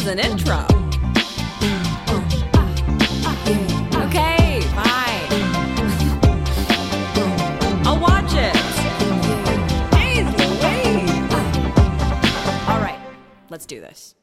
is an intro. Okay, fine. I'll watch it. Jeez Louise. All right, let's do this.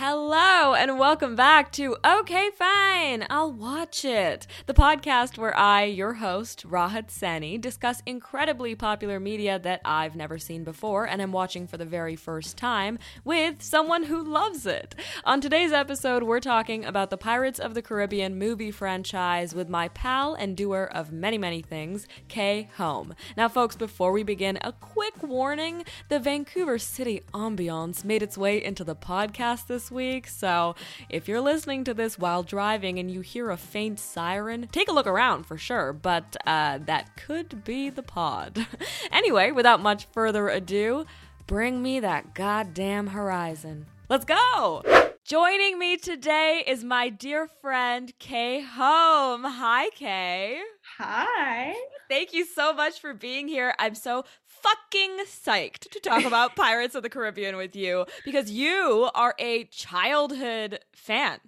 Hello, and welcome back to Okay Fine, I'll Watch It, the podcast where I, your host, Rahat Sani, discuss incredibly popular media that I've never seen before and am watching for the very first time with someone who loves it. On today's episode, we're talking about the Pirates of the Caribbean movie franchise with my pal and doer of many, many things, Kay Home. Now, folks, before we begin, a quick warning the Vancouver City ambiance made its way into the podcast this week. So if you're listening to this while driving and you hear a faint siren, take a look around for sure, but uh, that could be the pod. anyway, without much further ado, bring me that goddamn horizon. Let's go! Joining me today is my dear friend Kay Home. Hi, Kay. Hi. Thank you so much for being here. I'm so fucking psyched to talk about Pirates of the Caribbean with you because you are a childhood fan.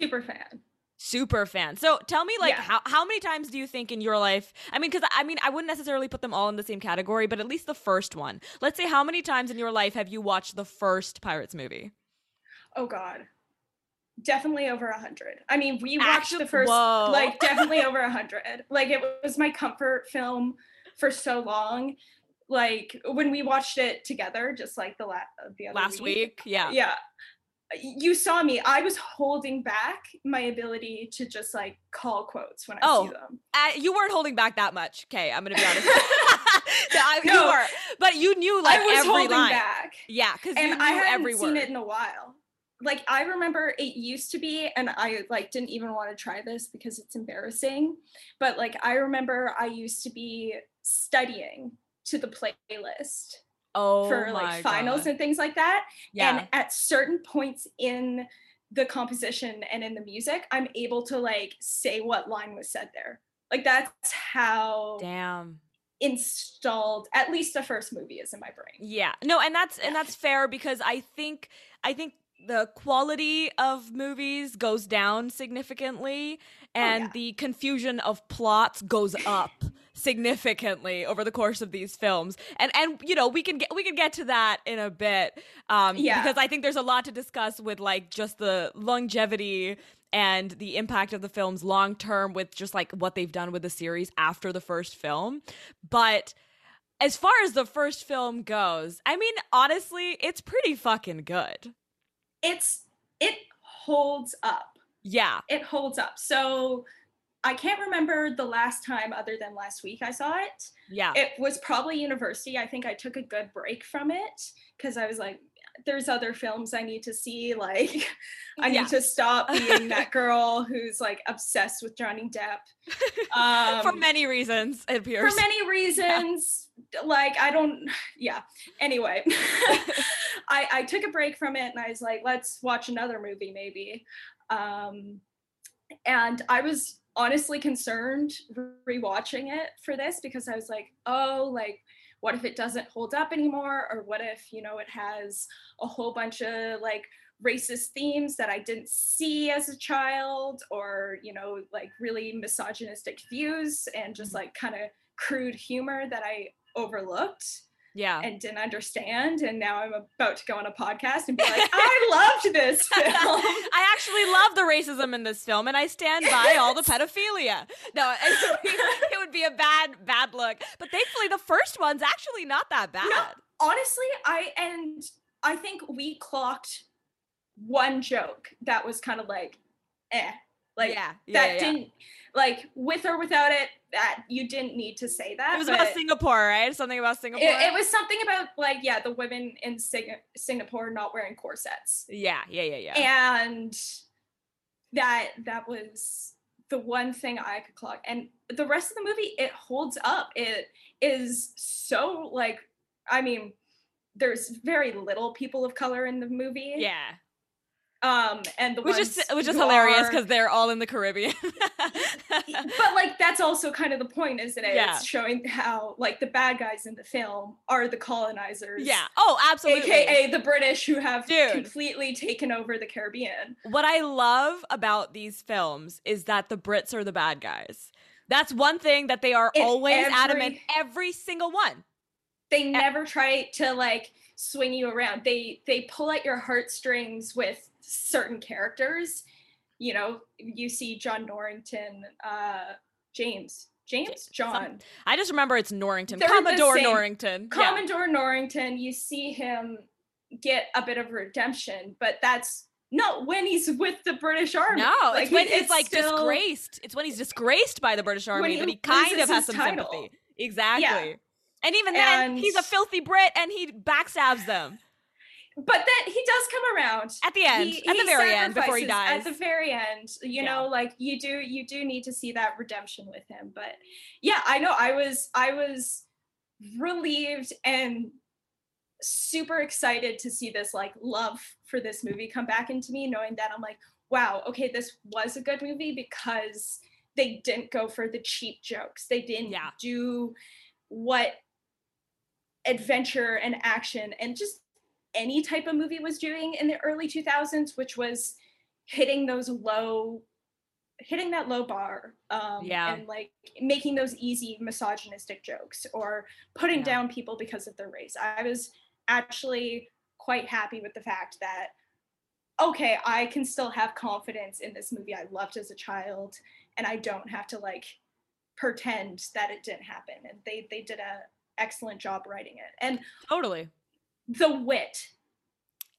Super fan. Super fan. So tell me, like, Yeah. how, how many times do you think in your life? I mean, because I mean, I wouldn't necessarily put them all in the same category, but at least the first one. Let's say, how many times in your life have you watched the first Pirates movie? Oh God. Definitely over a hundred. I mean, we watched the first Whoa. like definitely over a hundred. Like it was my comfort film for so long. Like when we watched it together, just like the last the other Last week? Yeah. Yeah. You saw me. I was holding back my ability to just like call quotes when I Oh. see them. Uh, you weren't holding back that much. Okay, I'm gonna be honest. I, You No. were, but you knew like I was every holding line. back. Yeah, because you and I hadn't every seen it in a while. Like I remember it used to be, and I like didn't even want to try this because it's embarrassing. But like I remember I used to be studying to the playlist oh for like finals God. and things like that. yeah. And at certain points in the composition and in the music, I'm able to like say what line was said there. Like that's how Damn. installed at least the first movie is in my brain. Yeah. No, and that's and that's fair because I think I think the quality of movies goes down significantly oh, and yeah. the confusion of plots goes up significantly over the course of these films. And and you know, we can get we can get to that in a bit um Yeah. because I think there's a lot to discuss with like just the longevity and the impact of the films long term with just like what they've done with the series after the first film. But as far as the first film goes, I mean, honestly, it's pretty fucking good. It's it holds up. Yeah. it holds up. So I can't remember the last time other than last week I saw it. Yeah. It was probably university. I think I took a good break from it because I was like, there's other films I need to see. Like, I Yeah. need to stop being that girl who's like obsessed with Johnny Depp. Um, For many reasons, it appears. for many reasons like i don't yeah anyway I, I took a break from it and i was like let's watch another movie maybe um and i was honestly concerned rewatching it for this because i was like oh like what if it doesn't hold up anymore? Or what if you know it has a whole bunch of like racist themes that I didn't see as a child, or you know, like really misogynistic views and just mm-hmm. like kind of crude humor that I overlooked yeah. and didn't understand. And now I'm about to go on a podcast and be like, I loved this film. I actually love the racism in this film, and I stand by all the pedophilia. No, it would, be, it would be a bad, bad look. But thankfully, the first one's actually not that bad. no, Honestly, I and I think we clocked one joke that was kind of like, eh, like yeah, yeah, that yeah, didn't like with or without it that you didn't need to say that It was about Singapore, right? Something about Singapore. it, it was something about like yeah the women in Sing- singapore not wearing corsets yeah, yeah, yeah, yeah. and that that was the one thing i could clock and the rest of the movie it holds up it is so like i mean there's very little people of color in the movie yeah. Um, and the which is which is hilarious because they're all in the Caribbean. but like that's also kind of the point, isn't it? Yeah. It's showing how like the bad guys in the film are the colonizers. yeah. Oh, absolutely. AKA the British who have Dude. completely taken over the Caribbean. What I love about these films is that the Brits are the bad guys. That's one thing that they are In always every- adamant every single one. They never try to like swing you around. They they pull at your heartstrings with certain characters. You know, you see John Norrington, uh James. James? John. I just remember it's Norrington. They're Commodore. Norrington. Yeah. Commodore Norrington, you see him get a bit of redemption, but that's not when he's with the British Army. No, Like, it's when he- he's like still- disgraced. It's when he's disgraced by the British Army he that he kind of has some title. sympathy. Exactly. And even then, he's a filthy Brit and he backstabs them But then he does come around. at the end, He- at the very end before he dies. At the very end, you Yeah. know, like you do, you do need to see that redemption with him. But yeah, I know. I was, I was relieved and super excited to see this like love for this movie come back into me, knowing that I'm like, wow, okay, this was a good movie because they didn't go for the cheap jokes. They didn't Yeah. do what adventure and action and just any type of movie was doing in the early 2000s, which was hitting those low, hitting that low bar, um, Yeah. and like making those easy misogynistic jokes or putting Yeah. down people because of their race. I was actually quite happy with the fact that okay, I can still have confidence in this movie I loved as a child, and I don't have to like pretend that it didn't happen. And they they did a excellent job writing it, and totally. the wit.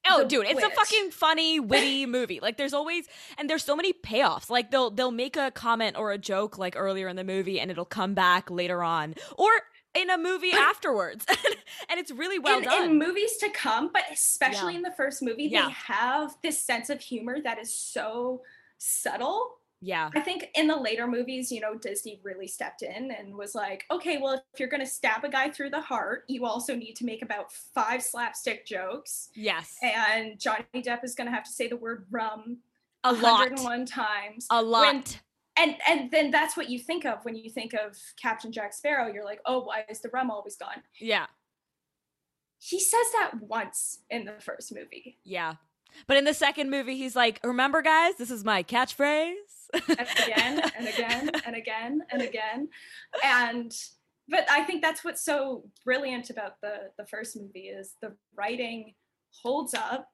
Oh, the dude, it's a fucking funny, witty movie. Like, there's always and there's so many payoffs. Like, they'll they'll make a comment or a joke like earlier in the movie, and it'll come back later on, or in a movie afterwards, and it's really well in, done. in movies to come, but especially Yeah. in the first movie, Yeah. they have this sense of humor that is so subtle. Yeah, I think in the later movies, you know, Disney really stepped in and was like, okay, well, if you're going to stab a guy through the heart, you also need to make about five slapstick jokes. yes, And Johnny Depp is going to have to say the word rum a lot, 101 times. a lot. When- And and then that's what you think of when you think of Captain Jack Sparrow. You're like, oh, why is the rum always gone? yeah, He says that once in the first movie. yeah. But in the second movie, he's like, "Remember, guys, this is my catchphrase." and again and again and again and again and but i think that's what's so brilliant about the the first movie is the writing holds up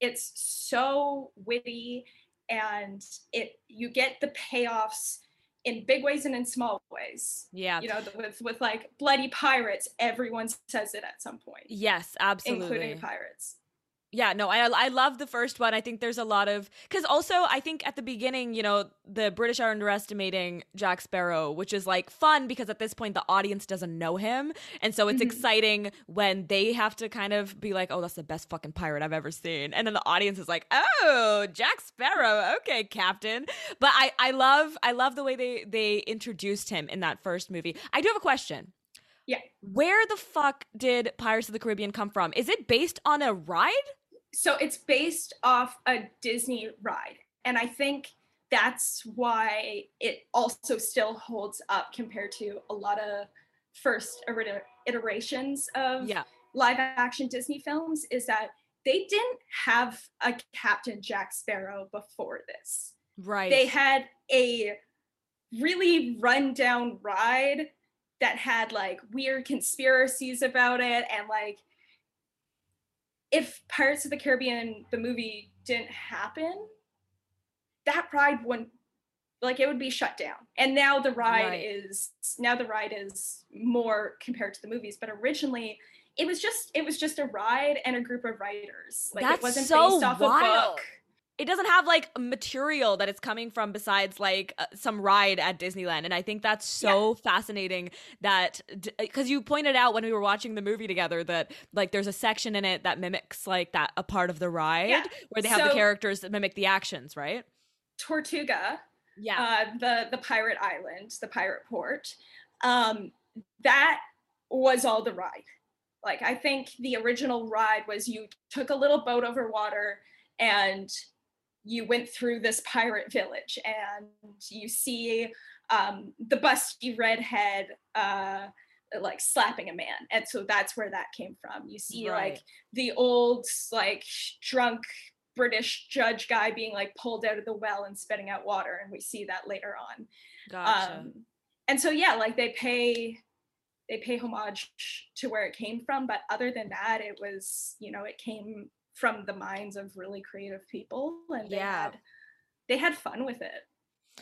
it's so witty and it you get the payoffs in big ways and in small ways yeah. you know with with like bloody pirates everyone says it at some point Yes, absolutely. including pirates Yeah, no, I I love the first one. I think there's a lot of because also I think at the beginning, you know, the British are underestimating Jack Sparrow, which is like fun because at this point the audience doesn't know him, and so it's Mhm. exciting when they have to kind of be like, "Oh, that's the best fucking pirate I've ever seen," and then the audience is like, "Oh, Jack Sparrow, okay, Captain." But I I love I love the way they they introduced him in that first movie. I do have a question. Yeah. Where the fuck did Pirates of the Caribbean come from? Is it based on a ride? So it's based off a Disney ride. And I think that's why it also still holds up compared to a lot of first iterations of Yeah. live action Disney films is that they didn't have a Captain Jack Sparrow before this. Right. They had a really rundown ride that had like weird conspiracies about it and like if Pirates of the Caribbean the movie didn't happen, that ride wouldn't like it would be shut down. And now the ride Right. is now the ride is more compared to the movies, but originally it was just it was just a ride and a group of writers. Like That's it wasn't so based off a book. It doesn't have like material that it's coming from besides like uh, some ride at Disneyland and I think that's so fascinating that cuz you pointed out when we were watching the movie together that like there's a section in it that mimics like that a part of the ride Yeah. where they have the characters that mimic the actions, right? Tortuga Yeah. uh, the the pirate island, the pirate port. Um, that was all the ride. Like I think the original ride was you took a little boat over water and you went through this pirate village and you see um, the busty redhead uh, like slapping a man and so that's where that came from you see Right. like the old like drunk british judge guy being like pulled out of the well and spitting out water and we see that later on Gotcha. um and so yeah like they pay they pay homage to where it came from but other than that it was you know it came from the minds of really creative people and they Yeah. had they had fun with it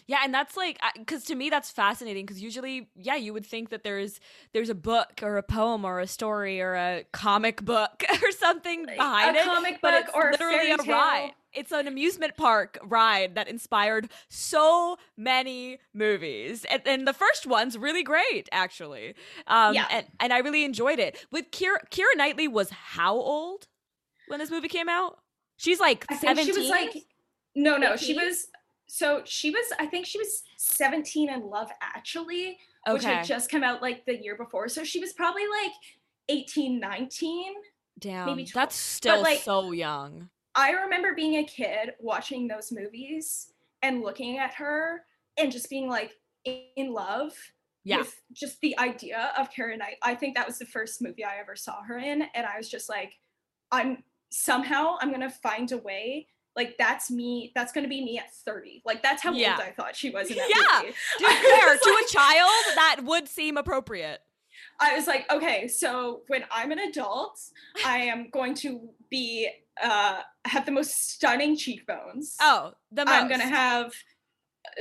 Yeah, and that's like because to me that's fascinating because usually, yeah, you would think that there's there's a book or a poem or a story or a comic book or something behind a it, comic book it's or literally fairy a ride. It's an amusement park ride that inspired so many movies, and, and the first one's really great actually. Um, Yeah. and and I really enjoyed it. With Keira, Keira Knightley was how old when this movie came out? She's like I think seventeen. she was like no no she was so she was I think she was 17 in Love Actually which had just come out like the year before so she was probably like 18 19 Damn, maybe 12. that's still like, so young. I remember being a kid watching those movies and looking at her and just being like in love Yeah. with just the idea of Kara Knight. I think that was the first movie I ever saw her in, and I was just like, I'm somehow I'm gonna find a way. Like that's me. That's gonna be me at 30. Like that's how Yeah. old I thought she was in that Yeah. movie. To fair, to a child, that would seem appropriate. I was like, okay, so when I'm an adult, I am going to be uh have the most stunning cheekbones. Oh, the most. I'm gonna have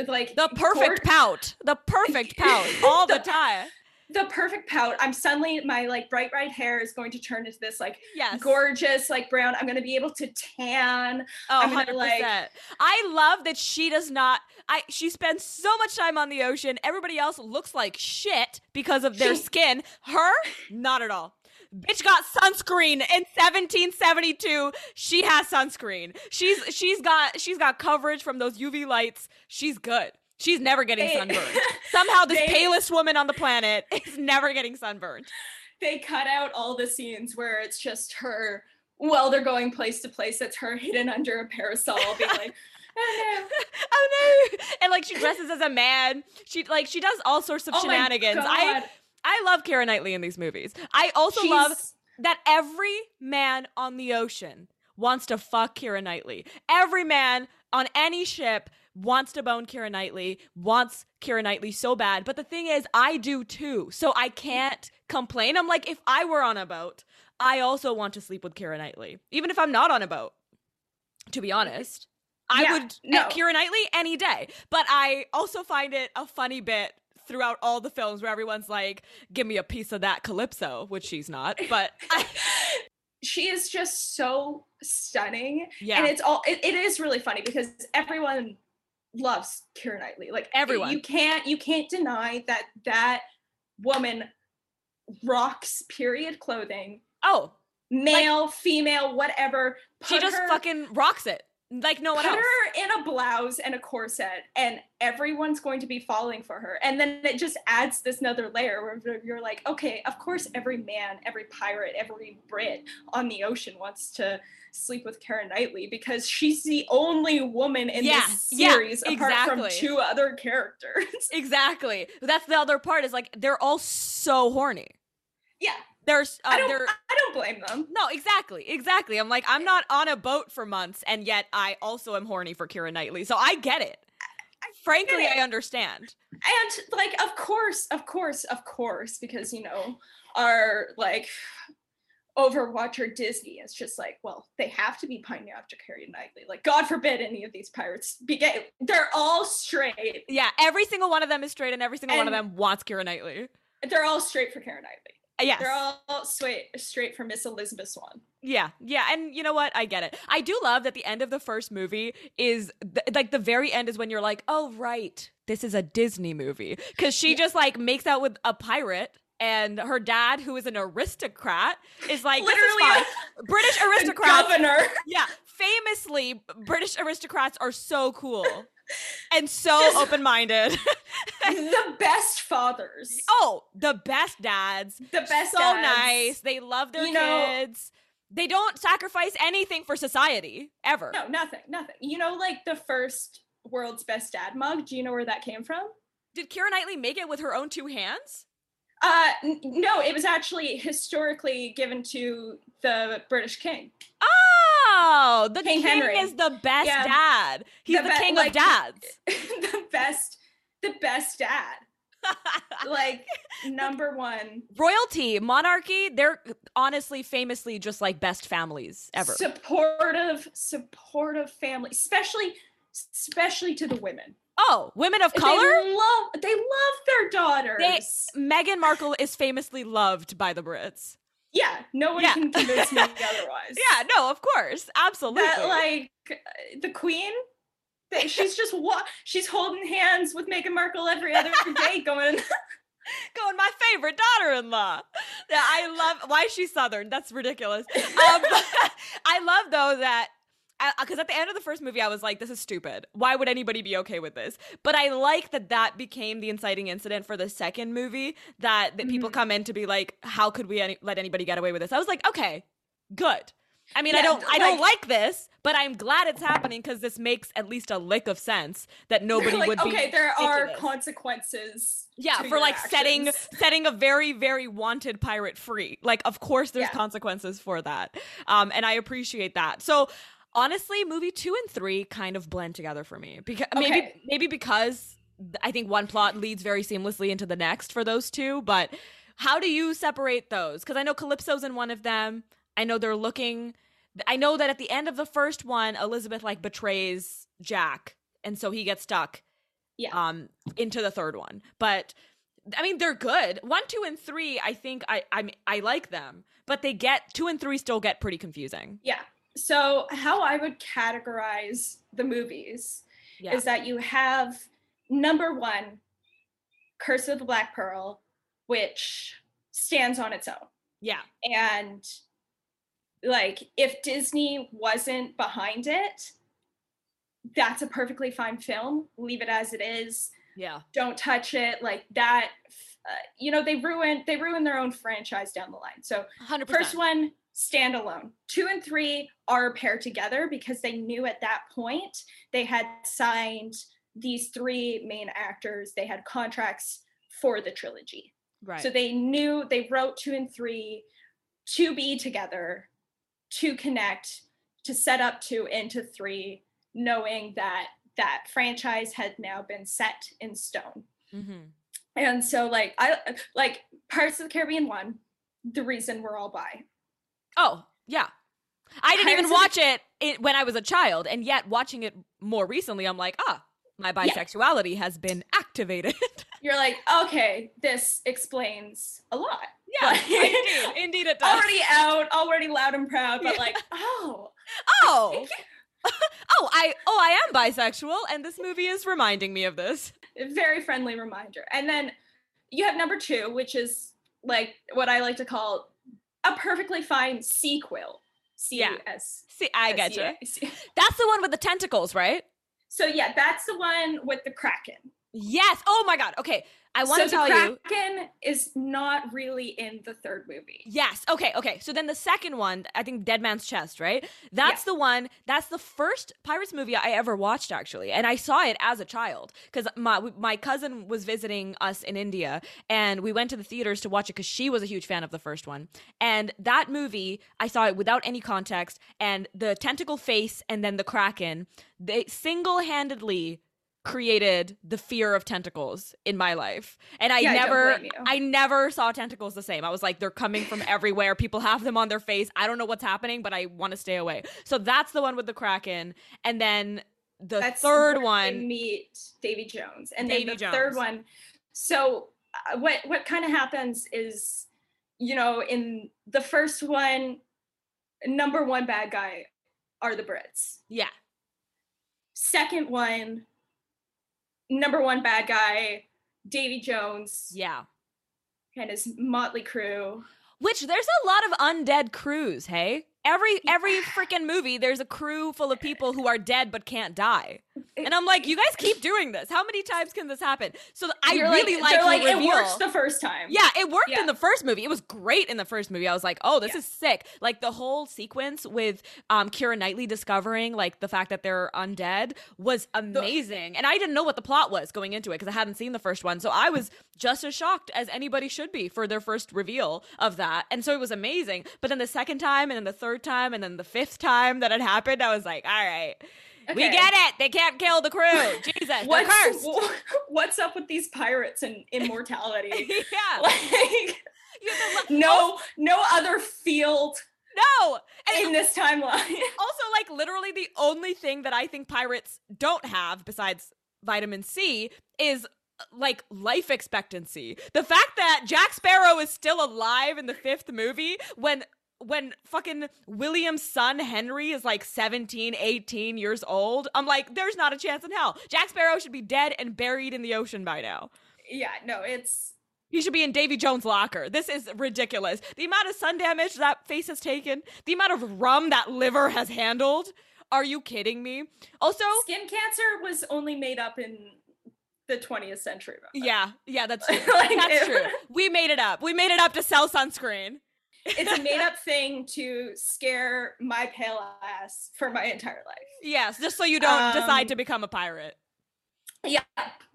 like the perfect pout. The perfect pout all the The- time. The perfect pout. I'm suddenly my like bright red hair is going to turn into this like Yes. gorgeous like brown. I'm gonna be able to tan. Oh, I'm gonna, 100%. like- I love that she does not I she spends so much time on the ocean. Everybody else looks like shit because of their She- skin. Her, not at all. Bitch got sunscreen in 1772. She has sunscreen. She's she's got she's got coverage from those UV lights. She's good. She's never getting They- sunburned. Somehow this They- palest woman on the planet is never getting sunburned. they cut out all the scenes where it's just her while they're going place to place. It's her hidden under a parasol, being like, oh no. oh no and like she dresses as a man she like she does all sorts of oh shenanigans i i love kara knightley in these movies i also love that every man on the ocean wants to fuck kara knightley every man on any ship wants to bone kara knightley wants kara knightley so bad but the thing is i do too so i can't complain i'm like if i were on a boat i also want to sleep with kara knightley even if i'm not on a boat to be honest I Yeah, would no. Keira Knightley any day. But I also find it a funny bit throughout all the films where everyone's like, "Give me a piece of that calypso," which she's not. But I, she is just so stunning. yeah, And it's all it, it is really funny because everyone loves Keira Knightley. Like eh, Everyone. You can't you can't deny that that woman rocks period clothing, oh, male, female, whatever. she just her- fucking rocks it like no one put else. her in a blouse and a corset and everyone's going to be falling for her and then it just adds this another layer where you're like okay of course every man every pirate every brit on the ocean wants to sleep with Karen Knightley because she's the only woman in Yeah, this yeah, series apart from two other characters Exactly. That's the other part. Is like they're all so horny. yeah There's, uh, I don't I don't blame them no, exactly, exactly. I'm like, I'm not on a boat for months, and yet I also am horny for Keira Knightley, so I get it. Frankly, get it. I understand. and like of course of course of course because you know our like overwatch or disney is just like well they have to be pining after carrie knightley like god forbid any of these pirates be gay they're all straight Yeah, every single one of them is straight, and every single one of them wants Keira Knightley. they're all straight for Keira knightley Uh, yes. they're all straight straight for miss elizabeth Swann Yeah, yeah, and you know what? I get it. I do love that the end of the first movie is th- like the very end is when you're like, oh right, this is a Disney movie because she Yeah. just like makes out with a pirate. And her dad, who is an aristocrat, is like Literally a- British the aristocrats. governor Yeah, famously, British aristocrats are so cool and so Just- open-minded. the best fathers oh, the best dads. the best so dads. nice. They love their You know, kids. They don't sacrifice anything for society ever. No, nothing, nothing. You know, like the first world's best dad mug. Do you know where that came from? Did Keira Knightley make it with her own two hands? Uh, n- no, it was actually historically given to the British king. Oh, the King king, is the best Yeah. dad. He's The the, be- king like- of dads. the best, the best dad. Like number one. Royalty, monarchy, they're honestly, famously just like best families ever. Supportive, supportive family, especially, especially to the women. oh, women of They color? love, they love their daughters. Meghan Markle is famously loved by the Brits. Yeah, no one Yeah. can convince me otherwise. Yeah, no, of course. Absolutely. that like the queen that she's just wa- she's holding hands with Meghan Markle every other day going going my favorite daughter-in-law yeah i love why is she southern that's ridiculous um, i love though that because at the end of the first movie i was like this is stupid why would anybody be okay with this but i like that that became the inciting incident for the second movie that, that people Mhm. come in to be like how could we any- let anybody get away with this i was like okay good I mean, I don't, I don't like- like this, but I'm glad it's happening because this makes at least a lick of sense that nobody like, would be. okay there are consequences Yeah, for like setting setting a very very wanted pirate free. Like of course there's Yeah. consequences for that. Um and I appreciate that. So honestly, movie 2 and 3 kind of blend together for me. Because maybe Okay. maybe because I think one plot leads very seamlessly into the next for those two, but how do you separate those? Cuz I know Calypso's in one of them. I know they're looking I know that at the end of the first one Elizabeth like betrays Jack and so he gets stuck yeah um into the third one but i mean they're good one two and three i think i i mean, i like them but they get two and three still get pretty confusing yeah so how i would categorize the movies yeah. is that you have number one curse of the black pearl which stands on its own. Yeah. And like if disney wasn't behind it that's a perfectly fine film. Leave it as it is. Yeah. Don't touch it. Like that uh, you know they ruined they ruined their own franchise down the line. So 100% first one standalone two and three are paired together because they knew at that point they had signed these three main actors they had contracts for the trilogy right so they knew they wrote two and three to be together, to connect, to set up two into three, knowing that that franchise had now been set in stone. mm-hmm. And so like I like Pirates of the Caribbean one, the reason we're all by. Oh yeah. I didn't even watch it, it when i was a child and yet watching it more recently i'm like ah my bisexuality has been activated. You're like, okay, this explains a lot. yeah Like- indeed indeed it does. Already out, already loud and proud, but Yeah. like, oh, oh! Oh i oh i am bisexual and this movie is reminding me of this. Very friendly reminder. And then you have number two, which is like what I like to call a perfectly fine sequel. C Yeah. See i get you That's the one with the tentacles, right? So yeah, that's the one with the Kraken. Yes. Oh my god. Okay. I want so to tell the you. Kraken is not really in the third movie. Yes. Okay. Okay. So then the second one, I think Dead Man's Chest, right? That's the one. That's the first Pirates movie I ever watched, actually, and I saw it as a child because my my cousin was visiting us in India, and we went to the theaters to watch it because she was a huge fan of the first one. And that movie, I saw it without any context, and the tentacle face, and then the kraken, they single handedly created the fear of tentacles in my life and i Yeah, never you. I never saw tentacles the same. I was like, they're coming from everywhere. People have them on their face. I don't know what's happening, but I want to stay away. So that's the one with the Kraken. And then the That's third one. meet Davy Jones, and Davy then the Jones. third one. So uh, what what kind of happens is, you know, in the first one, number one bad guy are the Brits. Yeah. Second one, number one bad guy, Davy Jones Yeah. and his motley crew. Which there's a lot of undead crews, hey? Every every freaking movie there's a crew full of people who are dead but can't die. And I'm like, you guys keep doing this. How many times can this happen? So I You're really like, like, the it worked the first time. Yeah, it worked Yeah. in the first movie. It was great in the first movie. I was like, oh, this Yeah. is sick. Like the whole sequence with um Keira Knightley discovering like the fact that they're undead was amazing. And I didn't know what the plot was going into it because I hadn't seen the first one. So I was just as shocked as anybody should be for their first reveal of that. And so it was amazing. But then the second time and then the third time and then the fifth time that it happened, I was like, all right. We get it. They can't kill the crew. Jesus, What's cursed. what's up with these pirates and immortality? yeah. like You have to lo- no no other field no. And in this timeline. also like literally the only thing that I think pirates don't have besides vitamin C is uh, like life expectancy. The fact that Jack Sparrow is still alive in the fifth movie when when fucking William's son Henry is like 17, 18 years old, I'm like, there's not a chance in hell. Jack Sparrow should be dead and buried in the ocean by now. yeah, no, it's He should be in Davy Jones' locker. This is ridiculous. The amount of sun damage that face has taken, the amount of rum that liver has handled. Are you kidding me? Also, skin cancer was only made up in the 20th century. remember? yeah, yeah, that's true. Like, that's true. We made it up. We made it up to sell sunscreen. It's a made up thing to scare my pale ass for my entire life. Yes, just so you don't decide Um, to become a pirate. Yeah,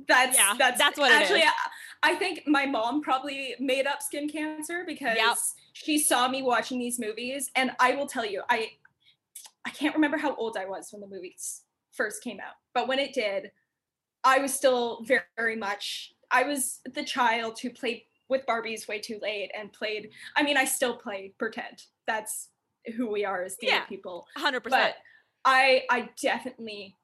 that's Yeah, that's that's what it actually. is. I, I think my mom probably made up skin cancer because she saw me watching these movies, and I will tell you, I I can't remember how old I was when the movies first came out, but when it did, I was still very, very much. I was the child who played with Barbies way too late and played. I mean, I still play pretend. That's who we are as theater Yeah. people Hundred but percent. I I definitely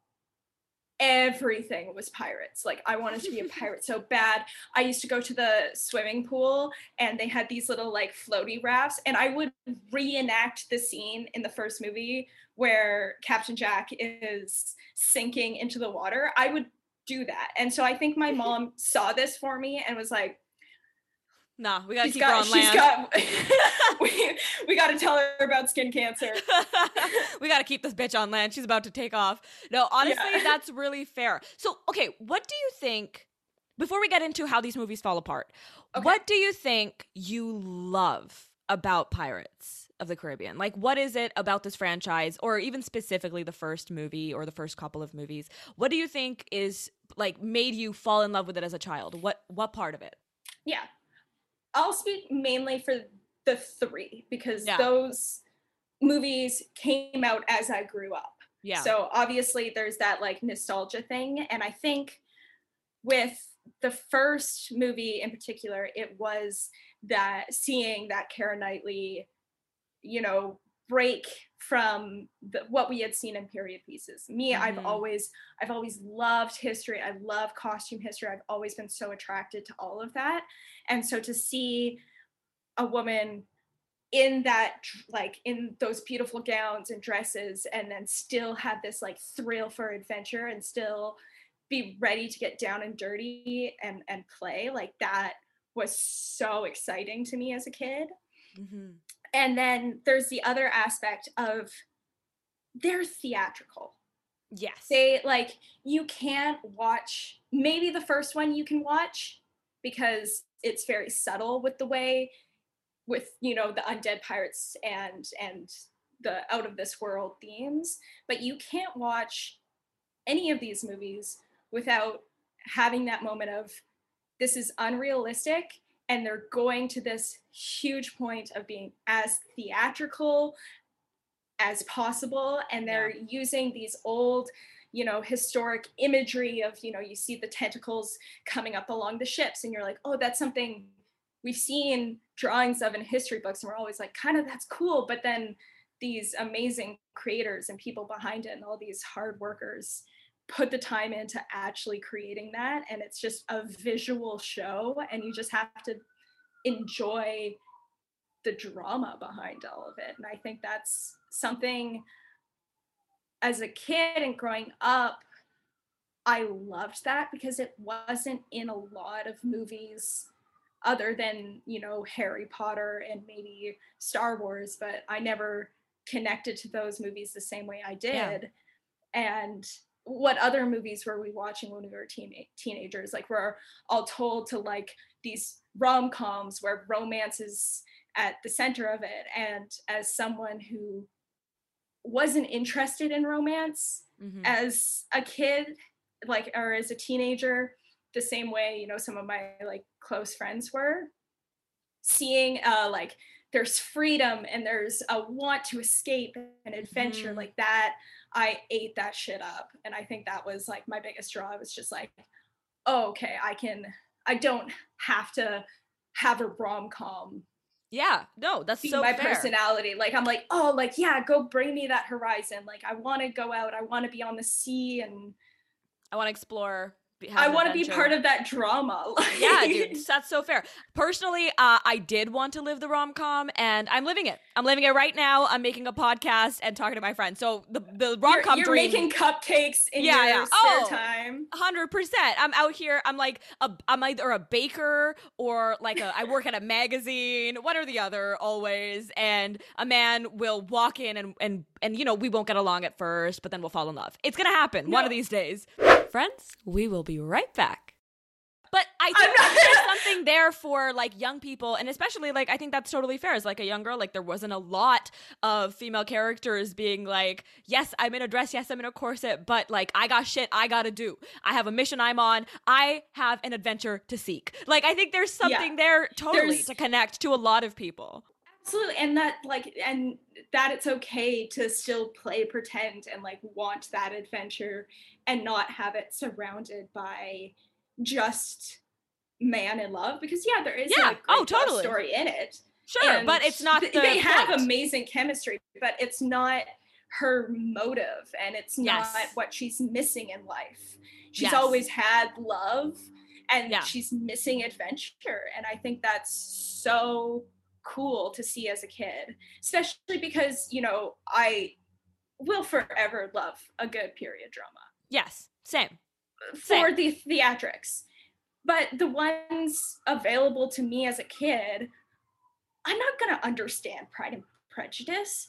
everything was pirates. Like I wanted to be a pirate so bad. I used to go to the swimming pool and they had these little like floaty rafts and I would reenact the scene in the first movie where Captain Jack is sinking into the water. I would do that. And so I think my mom saw this for me and was like, Nah, we gotta she's keep her got, on she's land. got we, we got to tell her about skin cancer. we got to keep this bitch on land. She's about to take off. No, honestly, Yeah. that's really fair. So, okay, what do you think? Before we get into how these movies fall apart, Okay. what do you think you love about Pirates of the Caribbean? Like, what is it about this franchise, or even specifically the first movie or the first couple of movies? What do you think is like made you fall in love with it as a child? What what part of it? Yeah. I'll speak mainly for the three because Yeah. those movies came out as I grew up. Yeah. So obviously there's that like nostalgia thing. And I think with the first movie in particular, it was that seeing that Kara Knightley, you know, break from the, what we had seen in period pieces. Me, Mhm. I've always, I've always loved history. I love costume history. I've always been so attracted to all of that. And so to see a woman in that like in those beautiful gowns and dresses and then still have this like thrill for adventure and still be ready to get down and dirty and and play like that was so exciting to me as a kid Mhm. And then there's the other aspect of they're theatrical Yes. they like you can't watch maybe the first one you can watch because it's very subtle with the way with you know the undead pirates and and the out of this world themes but you can't watch any of these movies without having that moment of this is unrealistic and they're going to this huge point of being as theatrical as possible and they're using these old you know historic imagery of you know you see the tentacles coming up along the ships and you're like oh that's something we've seen drawings of in history books and we're always like kind of that's cool but then these amazing creators and people behind it and all these hard workers put the time into actually creating that and it's just a visual show and you just have to enjoy the drama behind all of it and i think that's something as a kid and growing up i loved that because it wasn't in a lot of movies other than you know harry potter and maybe star wars but i never connected to those movies the same way i did Yeah. and what other movies were we watching when we were teen- teenagers? Like we're all told to like these rom-coms where romance is at the center of it. And as someone who wasn't interested in romance mm-hmm. as a kid, like or as a teenager, the same way, you know, some of my like close friends were, seeing uh like there's freedom and there's a want to escape and adventure mm. like that i ate that shit up. And i think that was like my biggest draw. It was just like oh, okay i can i don't have to have a rom-com yeah no that's so my fair. personality. Like i'm like oh like yeah go bring me that horizon. Like i want to go out. I want to be on the sea and i want to explore I want to be part of that drama. yeah, dude, that's so fair. Personally, uh, I did want to live the rom com, and I'm living it. I'm living it right now. I'm making a podcast and talking to my friends. So the the rom com you're, you're making cupcakes in yeah, your yeah. spare oh, time. Hundred percent. I'm out here. I'm like a I'm either a baker or like a I work at a magazine. One or the other, always. And a man will walk in and and and you know we won't get along at first, but then we'll fall in love. It's gonna happen no. one of these days. Friends, we will be right back. But I think there's something there for like young people, and especially like I think that's totally fair. As like a young girl, like there wasn't a lot of female characters being like, "Yes, I'm in a dress. Yes, I'm in a corset, but like I got shit I gotta do. I have a mission I'm on. I have an adventure to seek." Like I think there's something yeah. there totally there's, to connect to a lot of people absolutely and that like and that it's okay to still play pretend and like want that adventure and not have it surrounded by just man in love because yeah there is yeah. a oh totally story in it sure and but it's not the they point. have amazing chemistry but it's not her motive and it's yes. not what she's missing in life she's yes. always had love and yeah. she's missing adventure and i think that's so cool to see as a kid, especially because, you know, I will forever love a good period drama. Yes, same. same. For the theatrics. But the ones available to me as a kid, I'm not going to understand Pride and Prejudice.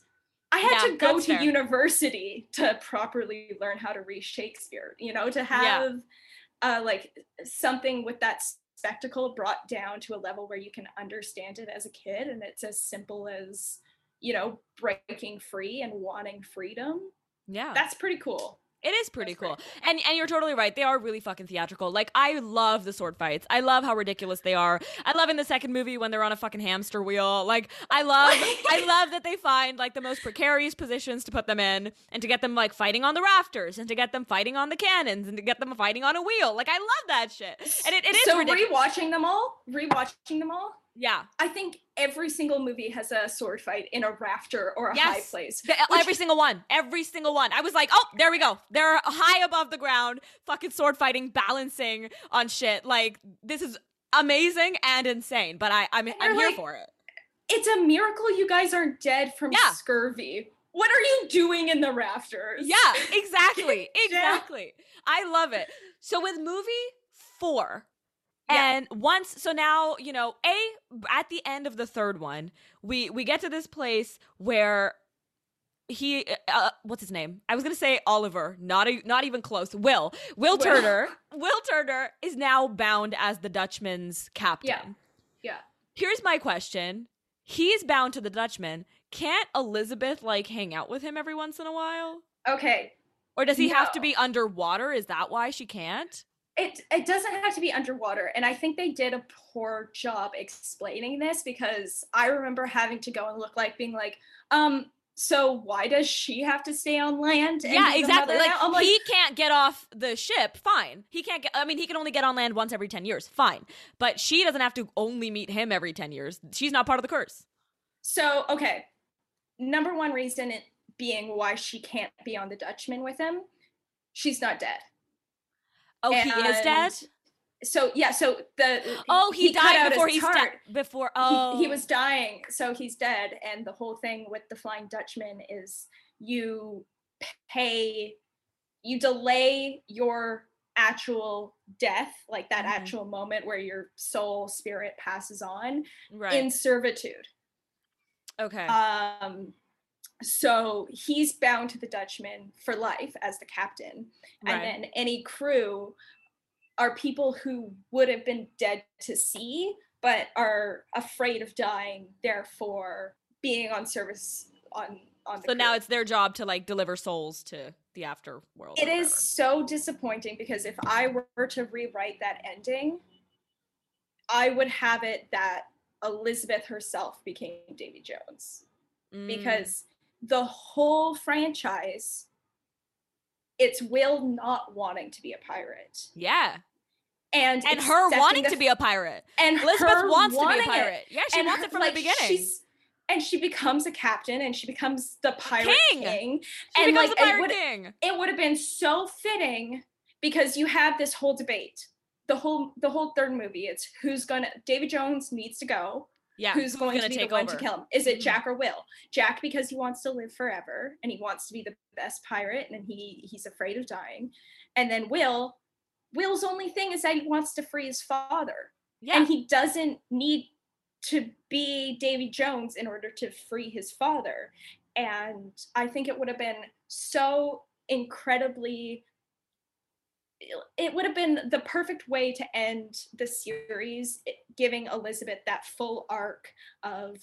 I had yeah, to go to fair. university to properly learn how to read Shakespeare, you know, to have yeah. uh, like something with that spectacle brought down to a level where you can understand it as a kid and it's as simple as you know breaking free and wanting freedom. Yeah. That's pretty cool it is pretty cool. And and you're totally right. They are really fucking theatrical. Like I love the sword fights. I love how ridiculous they are. I love in the second movie when they're on a fucking hamster wheel. Like I love I love that they find like the most precarious positions to put them in and to get them like fighting on the rafters and to get them fighting on the cannons and to get them fighting on a wheel. Like I love that shit. And it, it is So ridiculous. rewatching them all, rewatching them all, yeah. I think every single movie has a sword fight in a rafter or a yes. high place. The, uh, which, every single one. Every single one. I was like, oh, there we go. They're high above the ground, fucking sword fighting, balancing on shit. Like, this is amazing and insane, but I, I'm, I'm here like, for it. It's a miracle you guys aren't dead from yeah. scurvy. What are you doing in the rafters? Yeah, exactly. exactly. yeah. I love it. So with movie four, and once so now you know a at the end of the third one we we get to this place where he uh, uh what's his name? I was gonna say oliver not a, not even close. Will. Will turner. Will turner is now bound as the dutchman's captain. Yeah. Yeah. Here's my question. He's bound to the dutchman. Can't elizabeth like hang out with him every once in a while? Okay. Or does he no. have to be underwater? Is that why she can't it it doesn't have to be underwater and i think they did a poor job explaining this because i remember having to go and look like being like um so why does she have to stay on land yeah exactly like, like, he can't get off the ship fine. He can't get i mean he can only get on land once every 10 years fine. But she doesn't have to only meet him every 10 years. She's not part of the curse. So okay number one reason it being why she can't be on the dutchman with him she's not dead Oh, and he is dead. So yeah, so the oh he, he died before he sta- before oh he, he was dying, so he's dead. And the whole thing with the Flying Dutchman is you pay, you delay your actual death, like that mm-hmm. actual moment where your soul spirit passes on, right. in servitude. Okay. Um, so he's bound to the Dutchman for life as the captain. Right. And then any crew are people who would have been dead to sea, but are afraid of dying, therefore being on service on on the So now crew. it's their job to like deliver souls to the afterworld. It is so disappointing because if I were to rewrite that ending, I would have it that Elizabeth herself became Davy Jones Mm. because the whole franchise it's Will not wanting to be a pirate yeah, and and her wanting to be a pirate. and Elizabeth wants to be a wanting it. pirate. Yeah, she And wants her- it from like, the beginning. she's- and she becomes a captain and she becomes the pirate king. king. She and becomes like it pirate would king. it would have been so fitting because you have this whole debate. The whole the whole third movie, it's who's gonna David Jones needs to go. Yeah, who's going to be take the one over? to kill him? Is it Mhm. Jack or Will? Jack because he wants to live forever and he wants to be the best pirate and he he's afraid of dying. And then Will, Will's only thing is that he wants to free his father. Yeah, And he doesn't need to be Davy Jones in order to free his father. And I think it would have been so incredibly it would have been the perfect way to end the series giving elizabeth that full arc of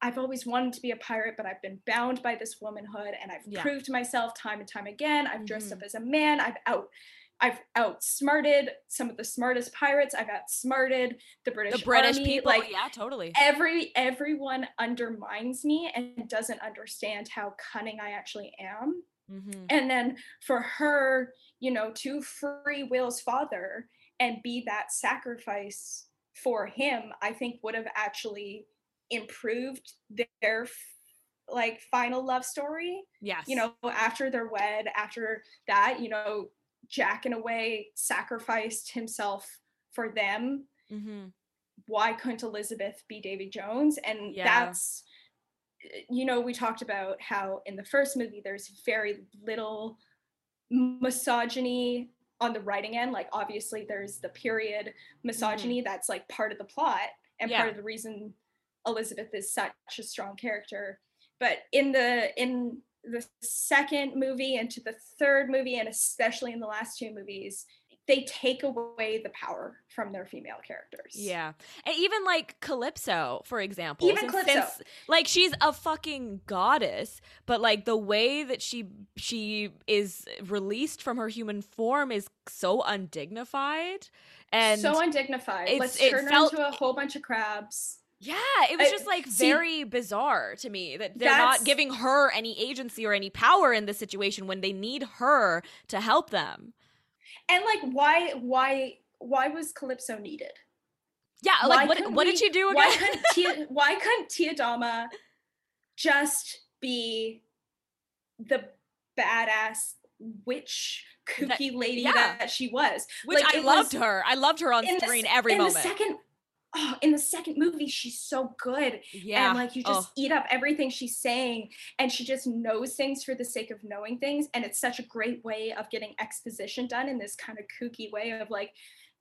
i've always wanted to be a pirate but i've been bound by this womanhood and i've Yeah. proved myself time and time again i've dressed Mhm. up as a man i've out i've outsmarted some of the smartest pirates i've outsmarted the british the British Army, people. like yeah, totally. every everyone undermines me and doesn't understand how cunning i actually am hmm and then for her you know to free will's father and be that sacrifice for him i think would have actually improved their like final love story Yes. you know after they're wed after that you know jack in a way sacrificed himself for them hmm why couldn't Elizabeth be Davy Jones? And Yeah. that's, you know, we talked about how in the first movie there's very little misogyny on the writing end. Like, obviously, there's the period misogyny mm-hmm. that's like part of the plot and Yeah. part of the reason Elizabeth is such a strong character. But in the, in, the second movie and to the third movie and especially in the last two movies they take away the power from their female characters Yeah. And even like Calypso, for example. Even since- Calypso. since- like she's a fucking goddess, but like the way that she she is released from her human form is so undignified. And so undignified. Let's turn felt- her into a whole bunch of crabs. yeah, it was uh, just like see, very bizarre to me that they're not giving her any agency or any power in this situation when they need her to help them. And like, why, why, why was Calypso needed? Yeah, Why like what what we- did she do Why couldn't Tia, why couldn't Tia Dalma just be the badass witch kooky lady yeah. that she was? Which Like, I loved was- her. I loved her on in the screen every in moment. The second, oh, in the second movie, she's so good. yeah. and like you oh. just Oh. eat up everything she's saying and she just knows things for the sake of knowing things and it's such a great way of getting exposition done in this kind of kooky way of like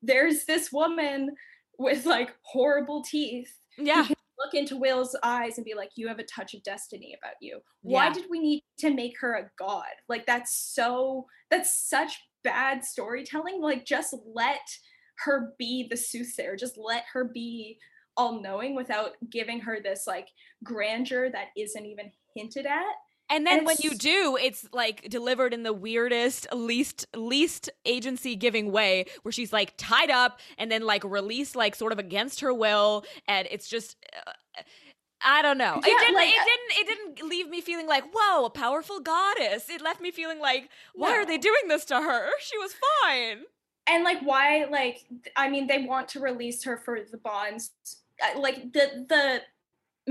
there's this woman with like horrible teeth yeah. look into will's eyes and be like you have a touch of destiny about you why did we need to make her a god like that's so that's such bad storytelling like just let her be the soothsayer just let her be all knowing without giving her this like grandeur that isn't even hinted at And then And when you do, it's like delivered in the weirdest, least least agency giving way, where she's like tied up and then like released like sort of against her will, and it's just. Uh, I don't know. Yeah, it didn't. like, it didn't. It didn't leave me feeling like, "Whoa, a powerful goddess." It left me feeling like, "Why are they doing this to her? She was fine." And like why like i mean they want to release her for the bonds like the the